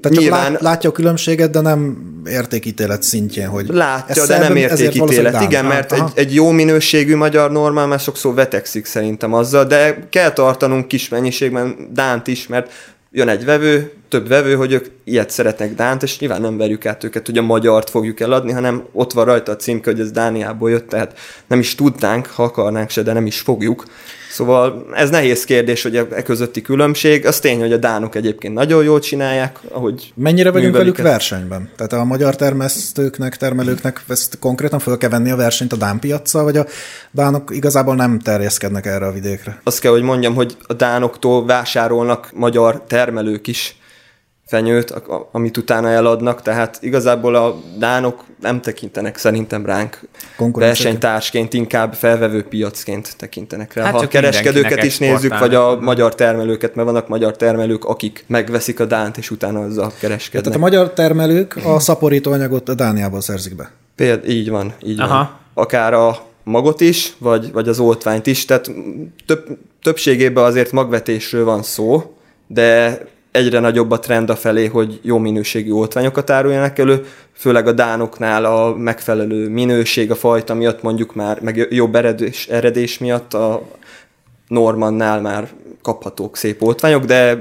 tehát Nyilván... csak látja a különbséget, de nem értékítélet szintjén, hogy Látja, de nem értékítélet. Igen, mert egy, egy jó minőségű magyar normál már sokszor vetekszik szerintem azzal, de kell tartanunk kis mennyiségben Dánt is, mert jön egy vevő, több vevő, hogy ők ilyet szeretnek Dánt, és nyilván nem verjük át őket, hogy a magyart fogjuk eladni, hanem ott van rajta a címke, hogy ez Dániából jött, tehát nem is tudnánk, ha akarnánk se, de nem is fogjuk. Szóval ez nehéz kérdés, hogy e közötti különbség. Az tény, hogy a dánok egyébként nagyon jól csinálják, ahogy Mennyire vagyunk velük ezt. versenyben? Tehát a magyar termesztőknek, termelőknek ezt konkrétan fel kell venni a versenyt a dán piacsal, vagy a dánok igazából nem terjeszkednek erre a vidékre? Azt kell, hogy mondjam, hogy a dánoktól vásárolnak magyar termelők is fenyőt, amit utána eladnak, tehát igazából a dánok nem tekintenek szerintem ránk versenytársként, inkább felvevő piacként tekintenek rá. Hát ha a kereskedőket is nézzük, vagy a magyar termelőket, mert vannak magyar termelők, akik megveszik a dánt, és utána azzal kereskednek. Tehát a magyar termelők a szaporítóanyagot a Dániából szerzik be. Például így van, így Aha. van. Akár a magot is, vagy, vagy az oltványt is, tehát több, többségében azért magvetésről van szó, de egyre nagyobb a trend a felé, hogy jó minőségű oltványokat áruljanak elő, főleg a dánoknál a megfelelő minőség, a fajta miatt mondjuk már, meg jobb eredés, eredés miatt a Normannál már kaphatók szép oltványok, de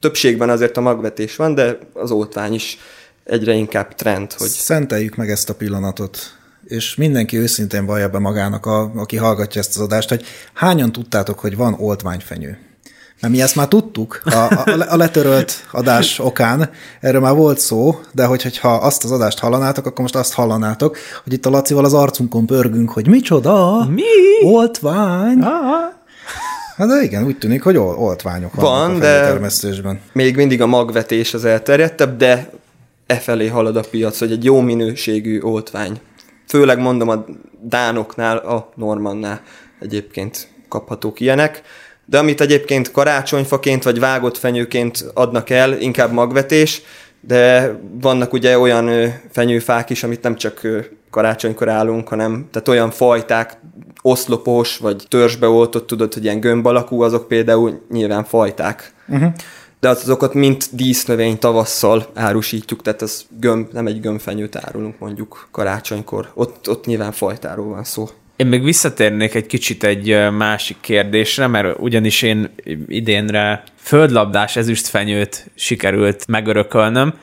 többségben azért a magvetés van, de az oltvány is egyre inkább trend. Hogy... Szenteljük meg ezt a pillanatot, és mindenki őszintén vallja be magának, a, aki hallgatja ezt az adást, hogy hányan tudtátok, hogy van oltványfenyő? Mert mi ezt már tudtuk a, a, a letörölt adás okán, erről már volt szó, de hogy, hogyha azt az adást hallanátok, akkor most azt hallanátok, hogy itt a Lacival az arcunkon pörgünk, hogy micsoda? Mi? Oltvány? Aha. Hát de igen, úgy tűnik, hogy oltványok vannak Van, a de termesztésben. még mindig a magvetés az elterjedtebb, de e felé halad a piac, hogy egy jó minőségű oltvány. Főleg mondom a dánoknál, a normannál egyébként kaphatók ilyenek de amit egyébként karácsonyfaként vagy vágott fenyőként adnak el, inkább magvetés, de vannak ugye olyan fenyőfák is, amit nem csak karácsonykor állunk, hanem tehát olyan fajták, oszlopos, vagy törzsbe oltott, tudod, hogy ilyen gömb alakú, azok például nyilván fajták. Uh-huh. De azokat mint dísznövény tavasszal árusítjuk, tehát az gömb, nem egy gömbfenyőt árulunk mondjuk karácsonykor. Ott, ott nyilván fajtáról van szó. Én még visszatérnék egy kicsit egy másik kérdésre, mert ugyanis én idénre földlabdás ezüstfenyőt sikerült megörökölnöm,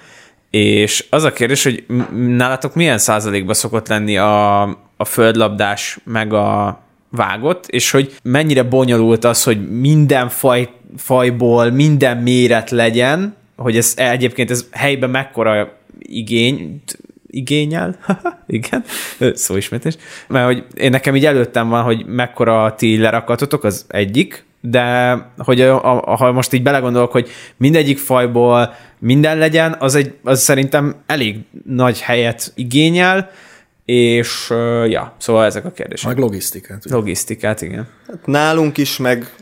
és az a kérdés, hogy nálatok milyen százalékban szokott lenni a, a földlabdás meg a vágott, és hogy mennyire bonyolult az, hogy minden faj, fajból minden méret legyen, hogy ez egyébként ez helyben mekkora igény, igényel, (laughs) igen, szóismétés, mert hogy én nekem így előttem van, hogy mekkora ti lerakatotok, az egyik, de hogy a, a, ha most így belegondolok, hogy mindegyik fajból minden legyen, az, egy, az szerintem elég nagy helyet igényel, és uh, ja, szóval ezek a kérdések. Meg logisztikát. Ugye? Logisztikát, igen. Hát nálunk is, meg,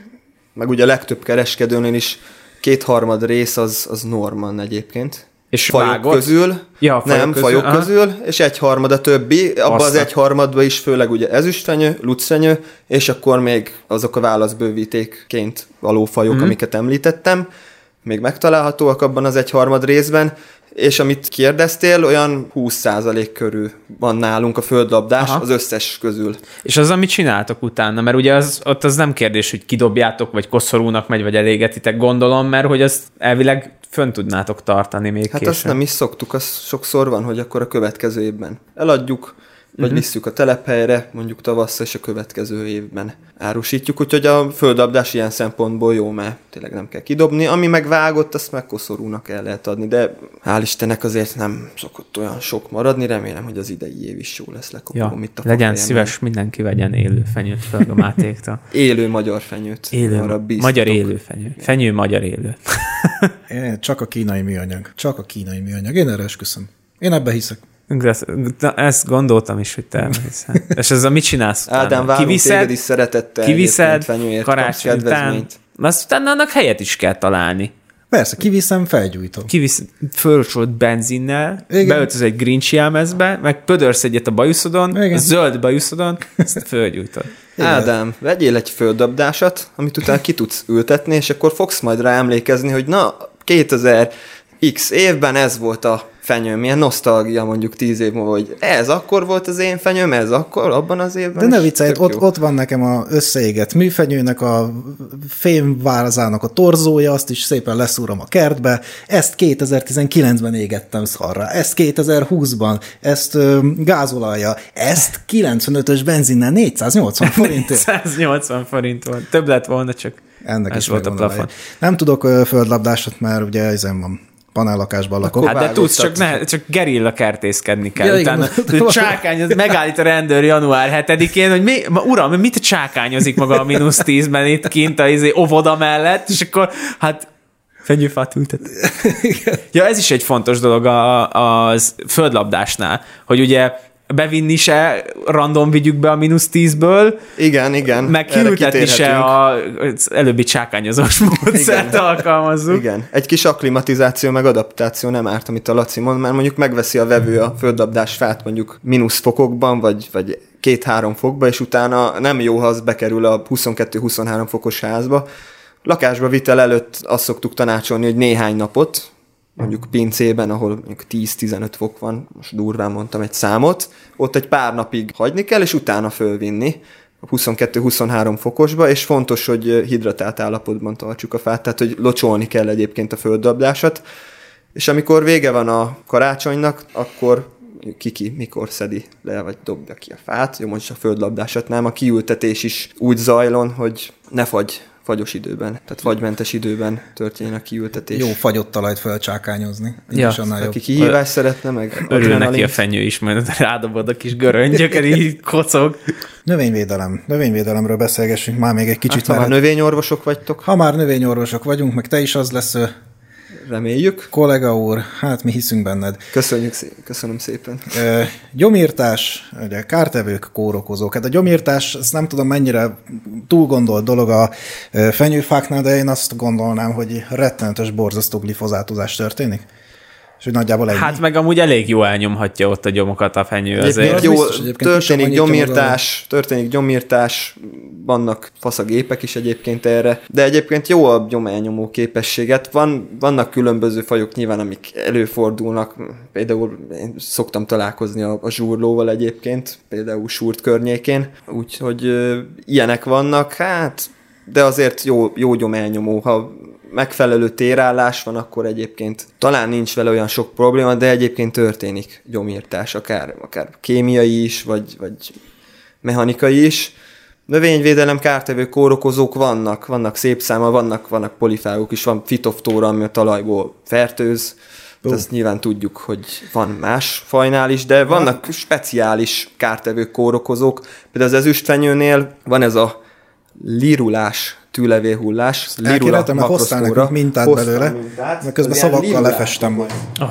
meg ugye a legtöbb kereskedőnél is kétharmad rész az, az Norman egyébként. És fajok vágott? közül, ja, fajok nem, közül, fajok aha. közül, és egyharmad a többi, abban az egyharmadban is főleg ugye ezüstfenyő, lucfenyő, és akkor még azok a válaszbővítékként való fajok, mm-hmm. amiket említettem, még megtalálhatóak abban az egyharmad részben, és amit kérdeztél, olyan 20% körül van nálunk a földlabdás Aha. az összes közül. És az, amit csináltok utána, mert ugye az, ott az nem kérdés, hogy kidobjátok, vagy koszorúnak megy, vagy elégetitek, gondolom, mert hogy azt elvileg fönn tudnátok tartani még Hát később. azt nem is szoktuk, az sokszor van, hogy akkor a következő évben eladjuk, vagy uh-huh. visszük a telephelyre, mondjuk tavasszal, és a következő évben árusítjuk. Úgyhogy a földabdás ilyen szempontból jó, mert tényleg nem kell kidobni. Ami megvágott, azt meg koszorúnak el lehet adni, de hál' Istennek azért nem szokott olyan sok maradni. Remélem, hogy az idei év is jó lesz lekopogom ja, itt a Legyen szíves, mindenki vegyen élő fenyőt fel a Mátéktól. (laughs) élő magyar fenyőt. Élő, arra magyar élő fenyő. Fenyő magyar élő. Csak a kínai műanyag. Csak a kínai műanyag. Én erre esküszöm. Én ebbe hiszek. Ezt gondoltam is, hogy te hiszen. És ez a mit csinálsz utána? Ádám, várunk kiviszed, is szeretettel kiviszed karácsony után, azt utána annak helyet is kell találni. Persze, kiviszem, felgyújtom. Kivisz fölcsolt benzinnel, Igen. beöltöz egy Grinch jelmezbe, meg pödörsz egyet a bajuszodon, Igen. a zöld bajuszodon, ezt fölgyújtod. Igen. (laughs) Ádám, vegyél egy földabdásat, amit utána ki tudsz ültetni, és akkor fogsz majd rá emlékezni, hogy na, 2000 X évben ez volt a fenyőm, milyen nosztalgia mondjuk tíz év múlva, hogy ez akkor volt az én fenyőm, ez akkor, abban az évben. De ne viccelj, ott, ott van nekem a összeégett műfenyőnek, a fémvárazának a torzója, azt is szépen leszúrom a kertbe, ezt 2019-ben égettem szarra, ezt 2020-ban, ezt ö, gázolajja, ezt 95-ös benzinnel 480 forintért. 480 forint volt, több lett volna, csak ennek ez is volt a plafon. Nem tudok földlabdásot, mert ugye ezen van panellakásban lakok. Hát de tudsz, csak, ne, csak gerilla kertészkedni kell. Ja, Utána (laughs) igen, csákány, megállít a rendőr január 7-én, hogy mi, ma, uram, mit csákányozik maga a mínusz 10-ben itt kint a izé, óvoda mellett, és akkor hát fenyőfát ültet. ja, ez is egy fontos dolog a, a, a földlabdásnál, hogy ugye bevinni se, random vigyük be a mínusz tízből. Igen, igen. Meg kiültetni se a, az előbbi csákányozós módszert igen. alkalmazzuk. Igen. Egy kis akklimatizáció, meg adaptáció nem árt, amit a Laci mond, mert mondjuk megveszi a vevő a földabdás fát mondjuk mínusz fokokban, vagy, vagy két-három fokba, és utána nem jó, ha az bekerül a 22-23 fokos házba. Lakásba vitel előtt azt szoktuk tanácsolni, hogy néhány napot, mondjuk pincében, ahol mondjuk 10-15 fok van, most durván mondtam egy számot, ott egy pár napig hagyni kell, és utána fölvinni a 22-23 fokosba, és fontos, hogy hidratált állapotban tartsuk a fát, tehát hogy locsolni kell egyébként a földdabdásat, és amikor vége van a karácsonynak, akkor kiki mikor szedi le, vagy dobja ki a fát. Jó, most a földlabdásat nem, a kiültetés is úgy zajlon, hogy ne fagy fagyos időben, tehát fagymentes időben történjen a kiültetés. Jó fagyott talajt felcsákányozni. Ja. Aki kihívást szeretne, meg Örül neki a fenyő is, majd rádobod a kis göröngyöket, így kocog. Növényvédelem. Növényvédelemről beszélgessünk már még egy kicsit. Hát, ha már növényorvosok vagytok. Ha már növényorvosok vagyunk, meg te is az lesz Reméljük. Kollega úr, hát mi hiszünk benned. Köszönjük szépen, köszönöm szépen. E, gyomírtás, ugye kártevők, kórokozók. Hát a gyomírtás, ezt nem tudom mennyire túl gondolt dolog a fenyőfáknál, de én azt gondolnám, hogy rettenetes, borzasztó glifozátozás történik. És hogy nagyjából ennyi. Hát meg amúgy elég jó elnyomhatja ott a gyomokat a fenyő. Azért. Jó, történik gyomírtás, történik gyomírtás, vannak faszagépek is egyébként erre, de egyébként jó a gyomelnyomó képességet. Van, vannak különböző fajok nyilván, amik előfordulnak, például én szoktam találkozni a, a zsúrlóval egyébként, például súrt környékén, úgyhogy ö, ilyenek vannak, hát de azért jó, jó gyomelnyomó, ha megfelelő térállás van, akkor egyébként talán nincs vele olyan sok probléma, de egyébként történik gyomírtás, akár, akár kémiai is, vagy, vagy mechanikai is. Növényvédelem kártevő kórokozók vannak, vannak szép száma, vannak, vannak polifágok is, van fitoftóra, ami a talajból fertőz, Uh. Ezt nyilván tudjuk, hogy van más fajnál is, de vannak ja. speciális kártevő kórokozók. Például az ezüstfenyőnél van ez a lirulás tűlevél hullás. Elkérhetem, mert hoztál nekünk mintát belőle, mintát, mert közben szavakkal lefestem majd. Oh.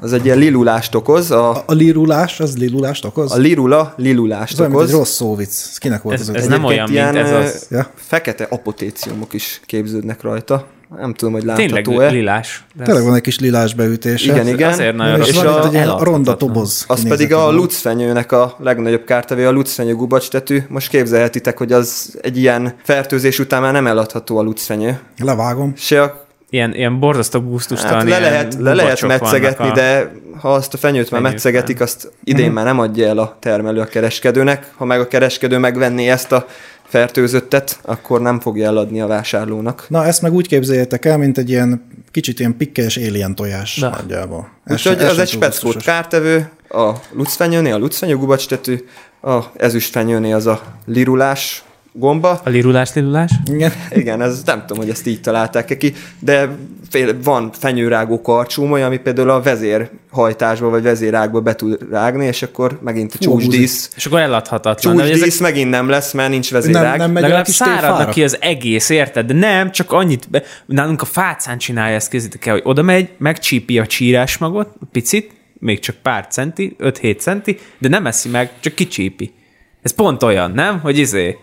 Az egy ilyen lilulást okoz. A, a, a lirulás, az lilulást okoz? A lirula lilulást ez okoz. Ez egy rossz szóvic. Kinek volt ez? Ez, ez nem olyan, mint ez az... Ja? Fekete apotéciumok is képződnek rajta. Nem tudom, hogy látható-e. Tényleg lilás. Tényleg van egy kis lilás beütése. Igen, igen. Azért nagyon és van a, egy ilyen ronda toboz. Az pedig a lucfenyőnek a legnagyobb kártevő, a lucfenyő gubacstetű. Most képzelhetitek, hogy az egy ilyen fertőzés után már nem eladható a lucfenyő. Levágom. Se a ilyen, ilyen borzasztó gusztustalan. Hát le lehet, le lehet metszegetni, a... de ha azt a fenyőt már metszegetik, azt idén mm-hmm. már nem adja el a termelő a kereskedőnek. Ha meg a kereskedő megvenné ezt a fertőzöttet, akkor nem fogja eladni a vásárlónak. Na, ezt meg úgy képzeljétek el, mint egy ilyen kicsit ilyen pikkes alien tojás Na. nagyjából. Úgyhogy az egy speckót kártevő, a lucfenyőnél a lucfenyő gubacstető, a ezüstfenyőnél az a lirulás gomba. A lirulás, lirulás? Igen. Igen, ez nem tudom, hogy ezt így találták ki, de fél, van fenyőrágó karcsúmoly, ami például a vezérhajtásba vagy vezérágba be tud rágni, és akkor megint a csúcsdísz. És akkor eladhatatlan. Csúcsdísz ezek megint nem lesz, mert nincs vezérág. Nem, nem megy legalább kis száradnak ki az egész, érted? De nem, csak annyit, be, nálunk a fácán csinálja ezt, kézzétek el, hogy oda megy, megcsípi a csírásmagot, picit, még csak pár centi, 5-7 centi, de nem eszi meg, csak kicsípi. Ez pont olyan, nem? Hogy izé,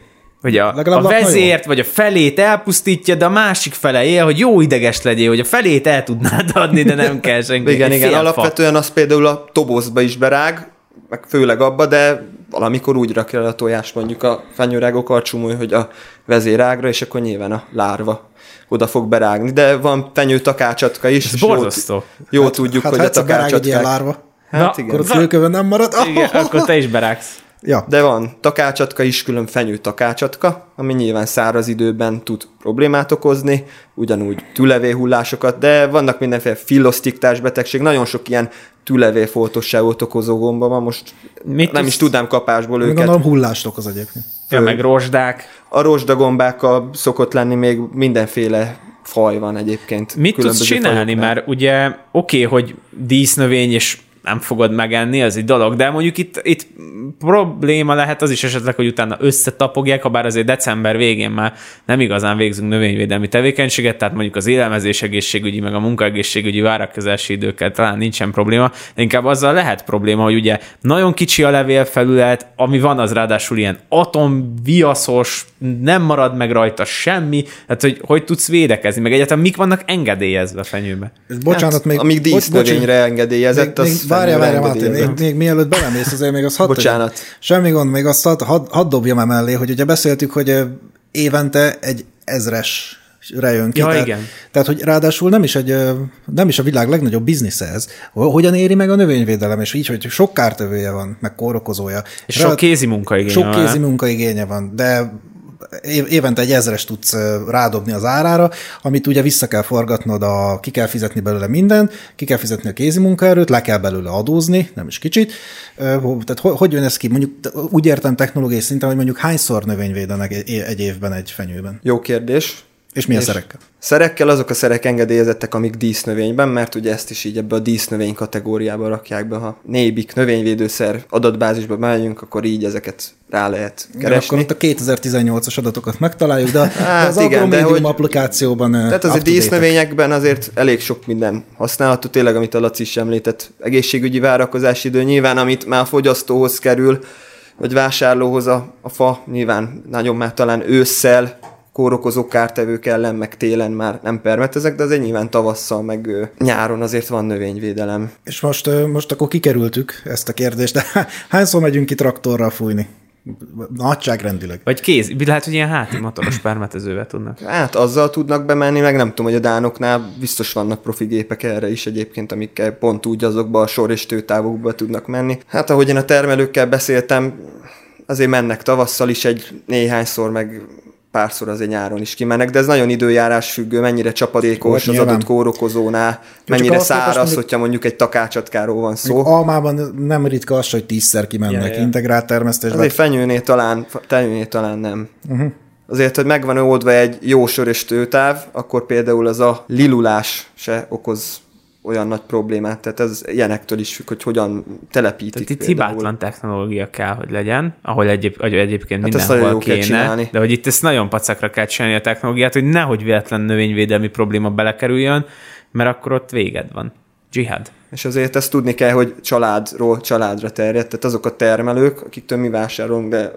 hogy a, Legalább a vezért, vagy a felét elpusztítja, de a másik fele él, hogy jó ideges legyél, hogy a felét el tudnád adni, de nem kell (laughs) senki. Igen, igen, fa. alapvetően az például a tobozba is berág, meg főleg abba, de valamikor úgy rakja el a tojást mondjuk a fenyőrágó karcsúmoly, hogy a vezérágra, és akkor nyilván a lárva oda fog berágni. De van fenyő takácsatka is. Ez jó- borzasztó. Jó tudjuk, hát, hogy ha a ilyen takácsatkák... lárva, Hát Na, igen. akkor a fülkövön nem marad. Igen, akkor te is berágsz. Ja. De van takácsatka is, külön fenyő takácsatka, ami nyilván száraz időben tud problémát okozni, ugyanúgy tülevéhullásokat, de vannak mindenféle filosztiktás betegség, nagyon sok ilyen tülevéfoltosságot okozó gomba van, most Mit nem is tudnám kapásból őket. gondolom hullást okoz egyébként. Ja, meg rozsdák. A rozsdagombákkal szokott lenni még mindenféle faj van egyébként. Mit tudsz csinálni? fajoknál. Mert ugye oké, okay, hogy dísznövény, és nem fogod megenni, az egy dolog, de mondjuk itt, itt probléma lehet az is esetleg, hogy utána összetapogják, ha bár azért december végén már nem igazán végzünk növényvédelmi tevékenységet, tehát mondjuk az élelmezés egészségügyi, meg a munkaegészségügyi várakozási időkkel talán nincsen probléma, de inkább azzal lehet probléma, hogy ugye nagyon kicsi a levélfelület, ami van, az ráadásul ilyen atomviaszos, nem marad meg rajta semmi, tehát hogy hogy tudsz védekezni, meg egyáltalán mik vannak engedélyezve a fenyőbe. Bocsánat, hát, még... Amíg dísznövényre bocs- engedélyezett, még, az még, fenyőre várjál, Máté, még, még mielőtt belemész, azért még azt hadd Bocsánat. tegyem. Semmi gond, még azt hadd, hadd, hadd dobjam emellé, hogy ugye beszéltük, hogy évente egy ezres jön ki. Ja, tehát, igen. Tehát, hogy ráadásul nem is, egy, nem is a világ legnagyobb biznisze ez. Ho- Hogyan éri meg a növényvédelem, és így, hogy sok kártevője van, meg kórokozója. És sok kézi munkaigény Sok van, kézi nem? munkaigénye van, de évente egy ezres tudsz rádobni az árára, amit ugye vissza kell forgatnod, a, ki kell fizetni belőle minden, ki kell fizetni a kézi munkaerőt, le kell belőle adózni, nem is kicsit. Tehát hogy, hogy jön ez ki? Mondjuk úgy értem technológiai szinten, hogy mondjuk hányszor növényvédenek egy évben egy fenyőben? Jó kérdés. És milyen És- szerekkel? Szerekkel azok a szerek engedélyezettek, amik dísznövényben, mert ugye ezt is így ebbe a dísznövény kategóriába rakják be. Ha nébik növényvédőszer adatbázisba megyünk, akkor így ezeket rá lehet Akkor keresni. ott a 2018-as adatokat megtaláljuk, de, Hát az igen, de hogy- applikációban ö, Tehát azért up-to-date-ek. dísznövényekben azért elég sok minden használható, tényleg, amit a Laci is említett, egészségügyi várakozási idő, nyilván amit már a fogyasztóhoz kerül, vagy vásárlóhoz a, a fa, nyilván nagyon már talán ősszel, kórokozó kártevők ellen, meg télen már nem permetezek, de azért nyilván tavasszal, meg nyáron azért van növényvédelem. És most, most akkor kikerültük ezt a kérdést, de hányszor megyünk ki traktorral fújni? Nagyságrendileg. Vagy kéz, lehet, hogy ilyen háti motoros permetezővel tudnak. Hát azzal tudnak bemenni, meg nem tudom, hogy a dánoknál biztos vannak profi gépek erre is egyébként, amikkel pont úgy azokba a sor és tőtávokba tudnak menni. Hát ahogy én a termelőkkel beszéltem, azért mennek tavasszal is egy néhányszor, meg párszor azért nyáron is kimennek, de ez nagyon időjárás függő, mennyire csapadékos Hát az adott kórokozónál, mennyire száraz, mondjuk- hogyha mondjuk egy takácsatkáról van szó. Almában nem ritka az, hogy tízszer kimennek Ja, ja, integrált termesztésbe. Azért fenyőnél talán, fenyőnél talán nem. Uh-huh. Azért, hogy megvan oldva egy jó sörös tőtáv, akkor például az a lilulás se okoz olyan nagy problémát. Tehát ez ilyenektől is függ, hogy hogyan telepítik. Tehát itt például. hibátlan technológia kell, hogy legyen, ahol egyéb, ahogy egyébként Hát mindenhol kéne, de hogy itt ezt nagyon pacakra kell csinálni a technológiát, hogy nehogy véletlen növényvédelmi probléma belekerüljön, mert akkor ott véged van. Jihad. És azért ezt tudni kell, hogy családról családra terjed. Tehát azok a termelők, akiktől mi vásárolunk, de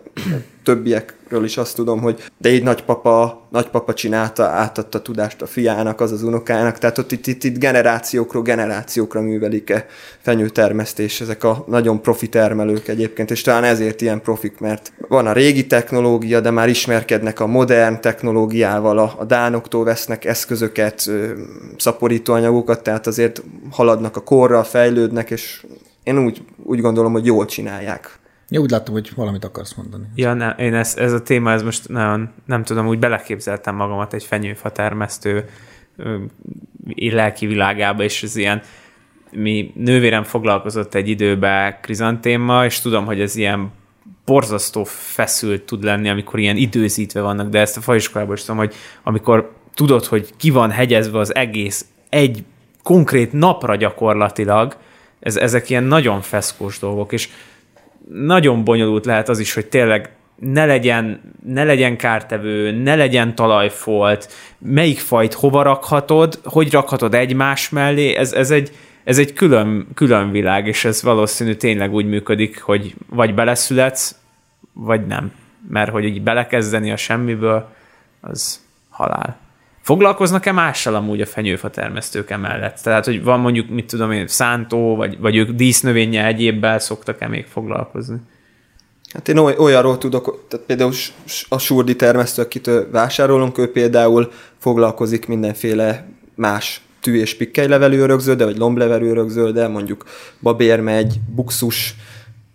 többiekről is azt tudom, hogy de így nagypapa, nagypapa csinálta, átadta tudást a fiának, az az unokának. Tehát ott itt, itt, itt generációkról generációkra művelik-e fenyőtermesztés, ezek a nagyon profi termelők egyébként, és talán ezért ilyen profik, mert van a régi technológia, de már ismerkednek a modern technológiával, a, a dánoktól vesznek eszközöket, szaporítóanyagokat, tehát azért haladnak a korral, fejlődnek, és én úgy, úgy gondolom, hogy jól csinálják. Jó, úgy láttam, hogy valamit akarsz mondani. Ja, ne, én ez, ez a téma, ez most nagyon, nem tudom, úgy beleképzeltem magamat egy fenyőfa termesztő lelki világába, és ez ilyen mi nővérem foglalkozott egy időben krizantémmal, és tudom, hogy ez ilyen borzasztó feszült tud lenni, amikor ilyen időzítve vannak, de ezt a faiskolában is tudom, hogy amikor tudod, hogy ki van hegyezve az egész egy konkrét napra gyakorlatilag, ez, ezek ilyen nagyon feszkós dolgok, és nagyon bonyolult lehet az is, hogy tényleg ne legyen, ne legyen kártevő, ne legyen talajfolt, melyik fajt hova rakhatod, hogy rakhatod egymás mellé, ez, ez egy, ez egy külön, külön világ, és ez valószínű tényleg úgy működik, hogy vagy beleszületsz, vagy nem. Mert hogy így belekezdeni a semmiből, az halál. Foglalkoznak-e mással amúgy a fenyőfa termesztők emellett? Tehát, hogy van mondjuk, mit tudom én, szántó, vagy, vagy ők dísznövénye egyébbel szoktak-e még foglalkozni? Hát én olyanról tudok, tehát például a surdi termesztő, akit vásárolunk, ő például foglalkozik mindenféle más tű- és pikkelylevelű örökzölde, vagy lomblevelű örökzölde, mondjuk babérmegy, buxus,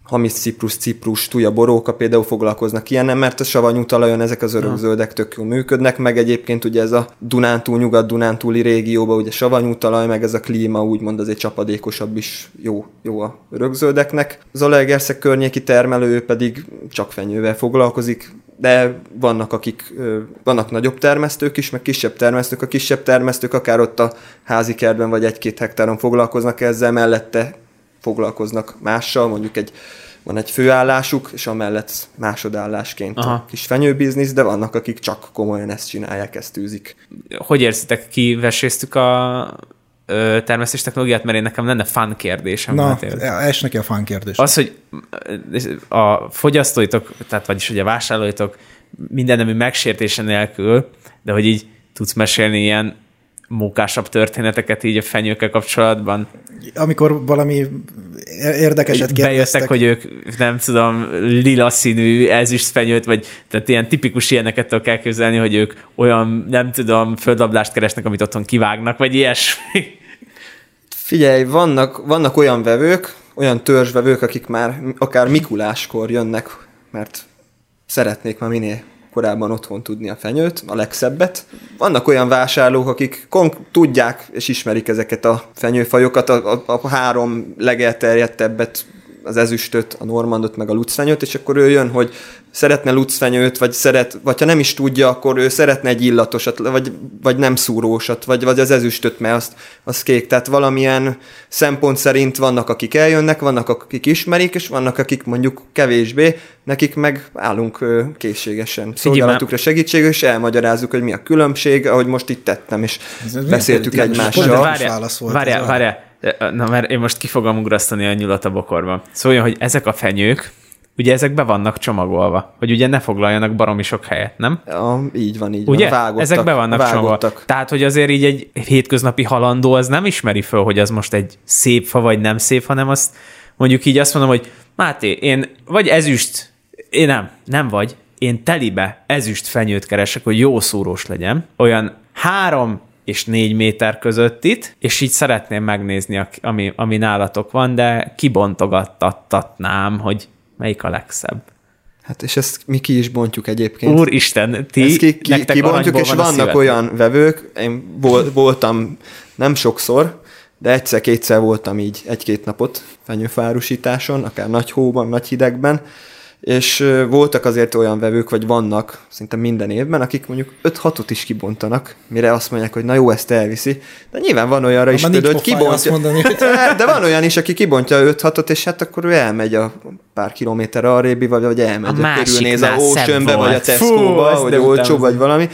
hamis ciprus, ciprus, tuja, boróka például foglalkoznak ilyennel, mert a savanyú talajon ezek az örökzöldek tök jól működnek, meg egyébként ugye ez a Dunántúl, nyugat-dunántúli régióban ugye savanyú talaj, meg ez a klíma úgymond azért csapadékosabb is jó, jó a örökzöldeknek. Zalaegerszeg környéki termelő pedig csak fenyővel foglalkozik, de vannak, akik, vannak nagyobb termesztők is, meg kisebb termesztők. A kisebb termesztők akár ott a házi kertben vagy egy-két hektáron foglalkoznak ezzel, mellette foglalkoznak mással, mondjuk egy van egy főállásuk, és amellett másodállásként Aha. kis fenyőbiznisz, de vannak, akik csak komolyan ezt csinálják, ezt űzik. Hogy érzitek, kiveséztük a termesztés technológiát, mert én nekem lenne fan kérdésem. Na, es neki a fan kérdés. Az, hogy a fogyasztóitok, tehát vagyis hogy a vásárlóitok minden nemű megsértése nélkül, de hogy így tudsz mesélni ilyen mókásabb történeteket így a fenyőkkel kapcsolatban? Amikor valami érdekeset kérdeztek. Bejöttek, hogy ők nem tudom, lila színű ezüst fenyőt, vagy tehát ilyen tipikus ilyeneket tudok elképzelni, hogy ők olyan, nem tudom, földablást keresnek, amit otthon kivágnak, vagy ilyesmi. Figyelj, vannak, vannak olyan vevők, olyan törzsvevők, akik már akár Mikuláskor jönnek, mert szeretnék már minél korábban otthon tudni a fenyőt, a legszebbet. Vannak olyan vásárlók, akik konk- tudják és ismerik ezeket a fenyőfajokat, a, a, a három legelterjedtebbet az ezüstöt, a normandot, meg a lucfenyőt, és akkor ő jön, hogy szeretne lucfenyőt, vagy szeret, vagy ha nem is tudja, akkor ő szeretne egy illatosat, vagy, vagy nem szúrósat, vagy, vagy az ezüstöt, mert azt, az kék. Tehát valamilyen szempont szerint vannak, akik eljönnek, vannak, akik ismerik, és vannak, akik mondjuk kevésbé, nekik meg állunk készségesen szolgálatukra segítség, és elmagyarázzuk, hogy mi a különbség, ahogy most itt tettem, és beszéltük egymással. Várjál, várjál, várjál. Na, mert én most ki fogom ugrasztani a nyulat a bokorba. Szóval, hogy ezek a fenyők, ugye ezek be vannak csomagolva, hogy ugye ne foglaljanak baromi sok helyet, nem? Ja, így van, így ugye? van. Vágottak, ezek be vannak vágottak. csomagolva. Tehát, hogy azért így egy hétköznapi halandó az nem ismeri föl, hogy az most egy szép fa vagy nem szép, hanem azt mondjuk így azt mondom, hogy Máté, én vagy ezüst, én nem, nem vagy, én telibe ezüst fenyőt keresek, hogy jó szúrós legyen, olyan három és négy méter között itt, és így szeretném megnézni, ami, ami nálatok van, de kibontogattatnám, hogy melyik a legszebb. Hát és ezt mi ki is bontjuk egyébként. Úristen, ti ezt ki, ki, kibontjuk, és van vannak olyan vevők, én voltam nem sokszor, de egyszer-kétszer voltam így egy-két napot fenyőfárusításon, akár nagy hóban, nagy hidegben, és voltak azért olyan vevők, vagy vannak szinte minden évben, akik mondjuk 5-6-ot is kibontanak, mire azt mondják, hogy na jó, ezt elviszi. De nyilván van olyanra is, például, hogy kibontja. Mondani, hogy... (laughs) De van olyan is, aki kibontja 5-6-ot, és hát akkor ő elmegy a pár kilométer arrébi, vagy, vagy elmegy, a, a körülnéz a Oceanbe, vagy a Tesco-ba, vagy olcsó, vagy valami.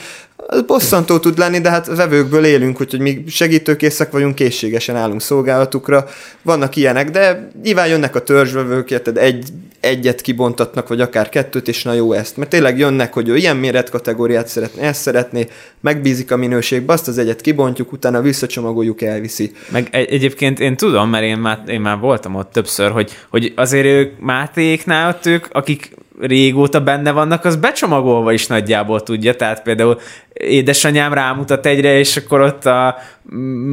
Az bosszantó tud lenni, de hát vevőkből élünk, úgyhogy mi segítőkészek vagyunk, készségesen állunk szolgálatukra. Vannak ilyenek, de nyilván jönnek a törzsvevők, érted, egy, egyet kibontatnak, vagy akár kettőt, és na jó ezt. Mert tényleg jönnek, hogy ő ilyen méretkategóriát szeretné, ezt szeretné, megbízik a minőségbe, azt az egyet kibontjuk, utána visszacsomagoljuk, elviszi. Meg egy, egyébként én tudom, mert én már, én már voltam ott többször, hogy, hogy azért ők Mátéknál ott ők, akik régóta benne vannak, az becsomagolva is nagyjából tudja, tehát például édesanyám rámutat egyre, és akkor ott a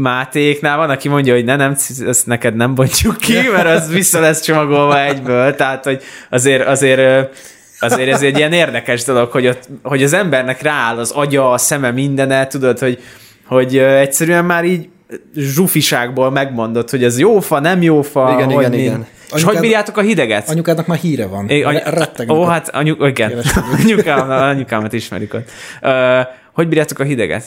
Mátéknál van, aki mondja, hogy ne, nem, ezt neked nem bontjuk ki, mert az vissza lesz csomagolva egyből, tehát hogy azért, azért azért ez egy ilyen érdekes dolog, hogy, ott, hogy az embernek rááll az agya, a szeme, mindene, tudod, hogy, hogy egyszerűen már így zsufiságból megmondod, hogy ez jó fa, nem jó fa. Igen, hogy igen, mi. igen. És hogy bírjátok a hideget? Anyukádnak már híre van. É, any- Rettegnek. Ó, hát anyu, igen. (laughs) Anyukám, anyukámat ismerik ott. Uh, hogy bírjátok a hideget?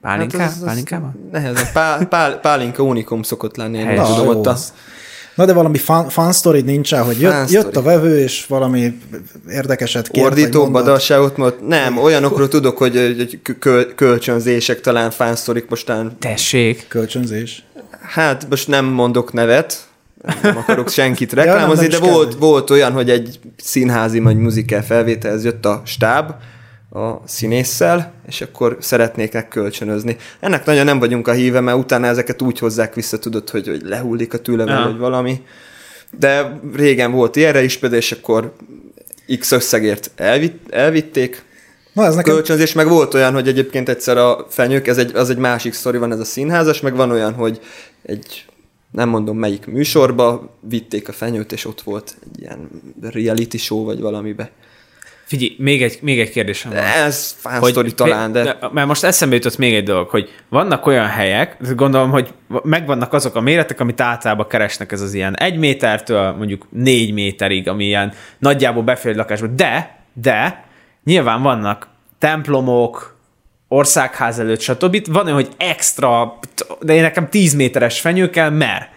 Pálinká? Hát az- az Pálinkával? Nehezen. Pál, pál, pálinka unikum szokott lenni, én tudom ott jó. Na de valami fun story nincsen, hogy jött, jött a vevő, és valami érdekeset kért, vagy Ordító mondott. badalságot, mert nem, olyanokról tudok, hogy, hogy köl, kölcsönzések, talán fánsztorik mostán, Tessék. Kölcsönzés. hát most nem mondok nevet, nem akarok (laughs) senkit nem, reklámozni, nem de is volt, kell. volt olyan, hogy egy színházi vagy muzikál felvételhez jött a stáb, a színésszel, és akkor szeretnék kölcsönözni. Ennek nagyon nem vagyunk a híve, mert utána ezeket úgy hozzák vissza, tudod, hogy, hogy lehullik a Aha. vagy valami. De régen volt ilyenre is például, és akkor X összegért elvitt, elvitték, Na ez nekem, kölcsönzés, meg volt olyan, hogy egyébként egyszer a fenyők, ez egy, az egy másik sztori, van ez a színházas, meg van olyan, hogy egy nem mondom melyik műsorba vitték a fenyőt, és ott volt egy ilyen reality show, vagy valamibe. Figyelj, még egy, még egy kérdésem van. Ez fán sztori talán, de... Mert most eszembe jutott még egy dolog, hogy vannak olyan helyek, gondolom, hogy megvannak azok a méretek, amit általában keresnek ez az ilyen egy métertől mondjuk négy méterig, ami ilyen nagyjából befér lakásba. De, de nyilván vannak templomok, országház előtt, stb. Van olyan, hogy extra, de én nekem 10 méteres fenyő kell, mert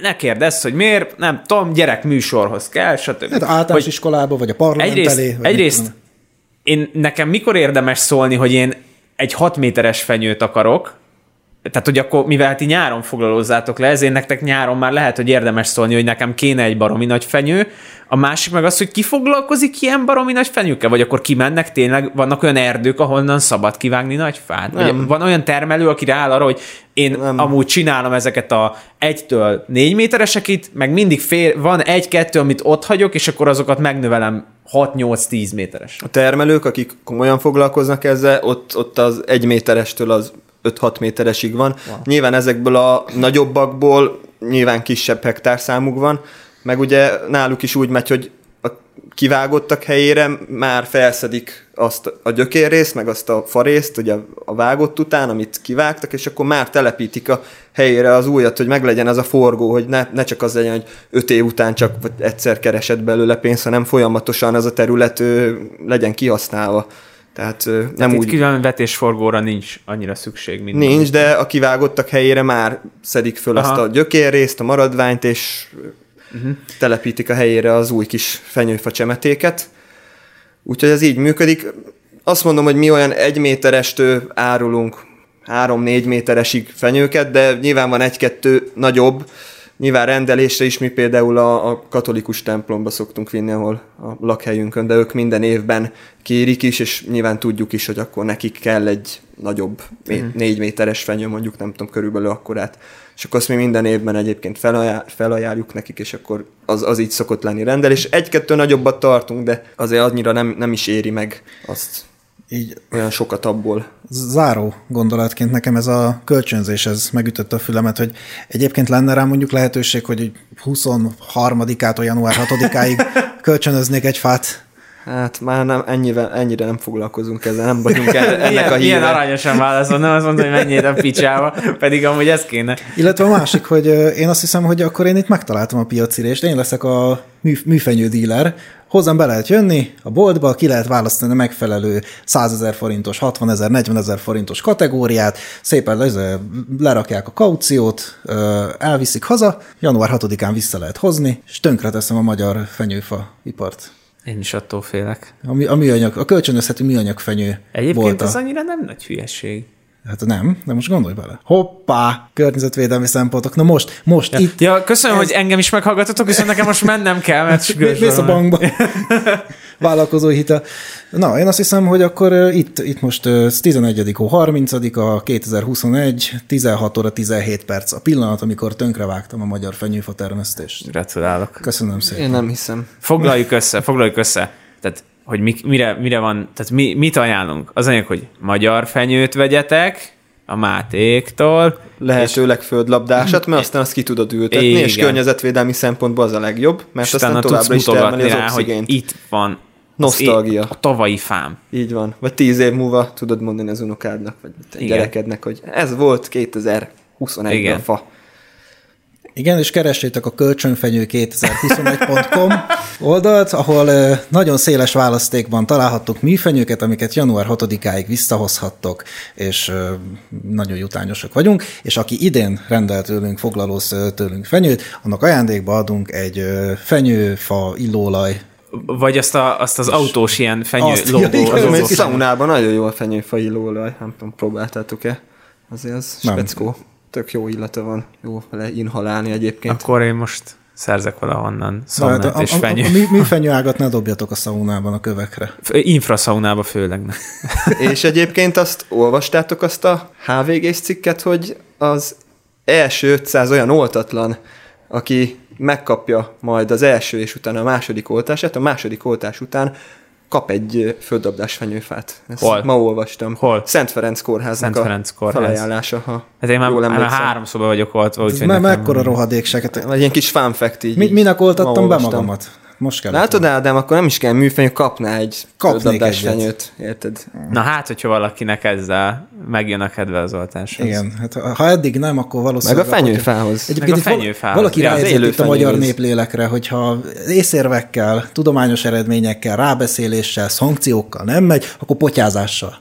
ne kérdezz, hogy miért, nem tudom, gyerek műsorhoz kell, stb. hát általános iskolába, vagy a parlament Egyrészt, elé. vagy egyrészt én, nekem mikor érdemes szólni, hogy én egy 6 méteres fenyőt akarok, tehát, hogy akkor, mivel ti nyáron foglalózzátok le, ezért nektek nyáron már lehet, hogy érdemes szólni, hogy nekem kéne egy baromi nagy fenyő. A másik meg az, hogy ki foglalkozik ilyen baromi nagy fenyőkkel, vagy akkor kimennek, tényleg vannak olyan erdők, ahonnan szabad kivágni nagy fát? Vagy van olyan termelő, aki rááll arra, hogy én Nem. Amúgy csinálom ezeket a egytől négy métereseket, meg mindig fél, van egy-kettő, amit ott hagyok, és akkor azokat megnövelem 6-8-10 méteres. A termelők, akik komolyan foglalkoznak ezzel, ott, ott az egy méterestől az 5-6 méteresig van. Wow. Nyilván ezekből a nagyobbakból nyilván kisebb hektárszámuk van, meg ugye náluk is úgy megy, hogy a kivágottak helyére már felszedik azt a gyökérrészt, meg azt a farészt, ugye a vágott után, amit kivágtak, és akkor már telepítik a helyére az újat, hogy meglegyen az a forgó, hogy ne, ne csak az legyen, hogy öt év után csak vagy egyszer keresett belőle pénzt, hanem folyamatosan az a terület ö, legyen kihasználva. Tehát nem Nem úgy... itt külön vetésforgóra nincs annyira szükség, mint Nincs, de a kivágottak helyére már szedik föl Aha. azt a gyökérrészt, a maradványt, és uh-huh. telepítik a helyére az új kis fenyőfa csemetéket. Úgyhogy ez így működik. Azt mondom, hogy mi olyan egy méterestől árulunk három-négy méteresig fenyőket, de nyilván van egy-kettő nagyobb, Nyilván rendelésre is mi például a, a katolikus templomba szoktunk vinni, ahol a lakhelyünkön, de ők minden évben kérik is, és nyilván tudjuk is, hogy akkor nekik kell egy nagyobb, mm. négy méteres fenyő, mondjuk nem tudom, körülbelül akkorát. És akkor azt mi minden évben egyébként felajánl, felajánljuk nekik, és akkor az, az így szokott lenni rendelés. Egy-kettő nagyobbat tartunk, de azért annyira nem, nem is éri meg azt Így olyan sokat abból. záró gondolatként nekem ez a kölcsönzés, ez megütötte a fülemet, hogy egyébként lenne rá mondjuk lehetőség, hogy így 23-ától január 6-áig (laughs) kölcsönöznék egy fát. Hát már nem, ennyire, ennyire nem foglalkozunk ezzel, nem vagyunk el, ennek Milyen, a milyen híve. arányosan válaszol, nem azt mondom, hogy mennyire picsába, pedig amúgy ez kéne. Illetve a másik, hogy én azt hiszem, hogy akkor én itt megtaláltam a piacirést, én leszek a mű, műfenyő díler, hozzám be lehet jönni a boltba, ki lehet választani a megfelelő 100 ezer forintos, 60 ezer, 40 ezer forintos kategóriát, szépen le, lerakják a kauciót, elviszik haza, január 6-án vissza lehet hozni, és tönkreteszem a magyar fenyőfa ipart. Én is attól félek. A, mű- a műanyag, a kölcsönözhető műanyag fenyő Egyébként volt a... ez annyira nem nagy hülyeség. Hát nem, de most gondolj bele. Hoppá, környezetvédelmi szempontok. Na most, most Ja, itt ja köszönöm, ez... hogy engem is meghallgatotok, viszont nekem most mennem kell, mert sürgős Mész a bankba. (laughs) Vállalkozói hitel. Na, én azt hiszem, hogy akkor itt, itt most uh, 11. hó 30 a 2021, 16 óra 17 perc. A pillanat, amikor tönkrevágtam a magyar fenyőfa termesztést. Gratulálok. Köszönöm szépen. Én nem hiszem. Foglaljuk össze, foglaljuk össze. Tehát, hogy mi, mire, mire van, tehát mi, mit ajánlunk? Az anyag, hogy magyar fenyőt vegyetek a Mátéktól, Lehetőleg földlabdásat, mert aztán azt ki tudod ültetni, Igen. és környezetvédelmi szempontból az a legjobb, mert és aztán tudsz továbbra is termeli az rá, hogy oxigént. itt van Nosztalgia. a tavalyi fám. Így van. Vagy tíz év múlva tudod mondani az unokádnak, vagy Igen. gyerekednek, hogy ez volt 2020 21 fa. Igen, és keressétek a kölcsönfenyő2021.com oldalt, ahol nagyon széles választékban találhattok műfenyőket, amiket január 6-áig visszahozhattok, és nagyon jutányosak vagyunk, és aki idén rendelt tőlünk, foglalósz tőlünk fenyőt, annak ajándékba adunk egy fenyőfa illóolaj vagy azt, a, azt az autós ilyen fenyő azt, logó. Ja, az, az, az szaunában nagyon jó a fenyőfa illóolaj, nem tudom, próbáltátok-e? Azért az nem. Tök jó illata van, jó vele inhalálni egyébként. Akkor én most szerzek valahonnan szaunát hát, és fenyő. A, a, a mi, mi fenyőágat ne dobjatok a szaunában a kövekre. Infraszaunába főleg ne. (laughs) és egyébként azt olvastátok azt a HVG-s cikket, hogy az első 500 olyan oltatlan, aki megkapja majd az első és utána a második oltását, a második oltás után kap egy földabdás fenyőfát. Ezt Hol? Ma olvastam. Hol? Szent Ferenc kórháznak Szent Ferenc kórház. felajánlása, ha Hát én már, jól már három szoba vagyok ott. Úgyhogy már mekkora rohadékseket. Vagy ilyen kis fun fact így. Mi, minek oltattam be magamat? Most kell. Látod, Ádám, akkor nem is kell műfenyő, kapná egy Kapnék egyet. fenyőt, érted? Na hát, hogyha valakinek ezzel megjön a kedve az oltáshoz. Igen, hát ha eddig nem, akkor valószínűleg... Meg a fenyőfához. Egyébként Meg a fenyőfához. Valaki ja, ráérzett itt a magyar néplélekre, hogyha észérvekkel, tudományos eredményekkel, rábeszéléssel, szankciókkal nem megy, akkor potyázással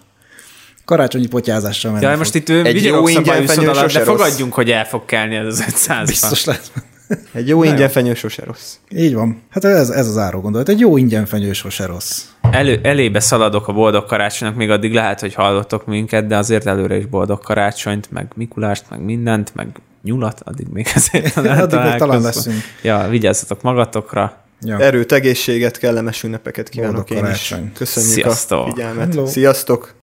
karácsonyi potyázással menni. Ja, most itt egy jó ingyen de fogadjunk, hogy el fog kelni ez az 500 Biztos lesz. Egy jó ingyen fenyő sose rossz. Így van. Hát ez, ez az áró gondolat. Egy jó ingyen fenyő sose rossz. Elő, elébe szaladok a boldog karácsonynak, még addig lehet, hogy hallottok minket, de azért előre is boldog karácsonyt, meg Mikulást, meg mindent, meg nyulat, addig még azért (laughs) talán, addig még talán leszünk. Ja, vigyázzatok magatokra. Ja. Erőt, egészséget, kellemes ünnepeket kívánok boldog én karácsony. is. Köszönjük Sziasztok. a figyelmet. Hello. Sziasztok!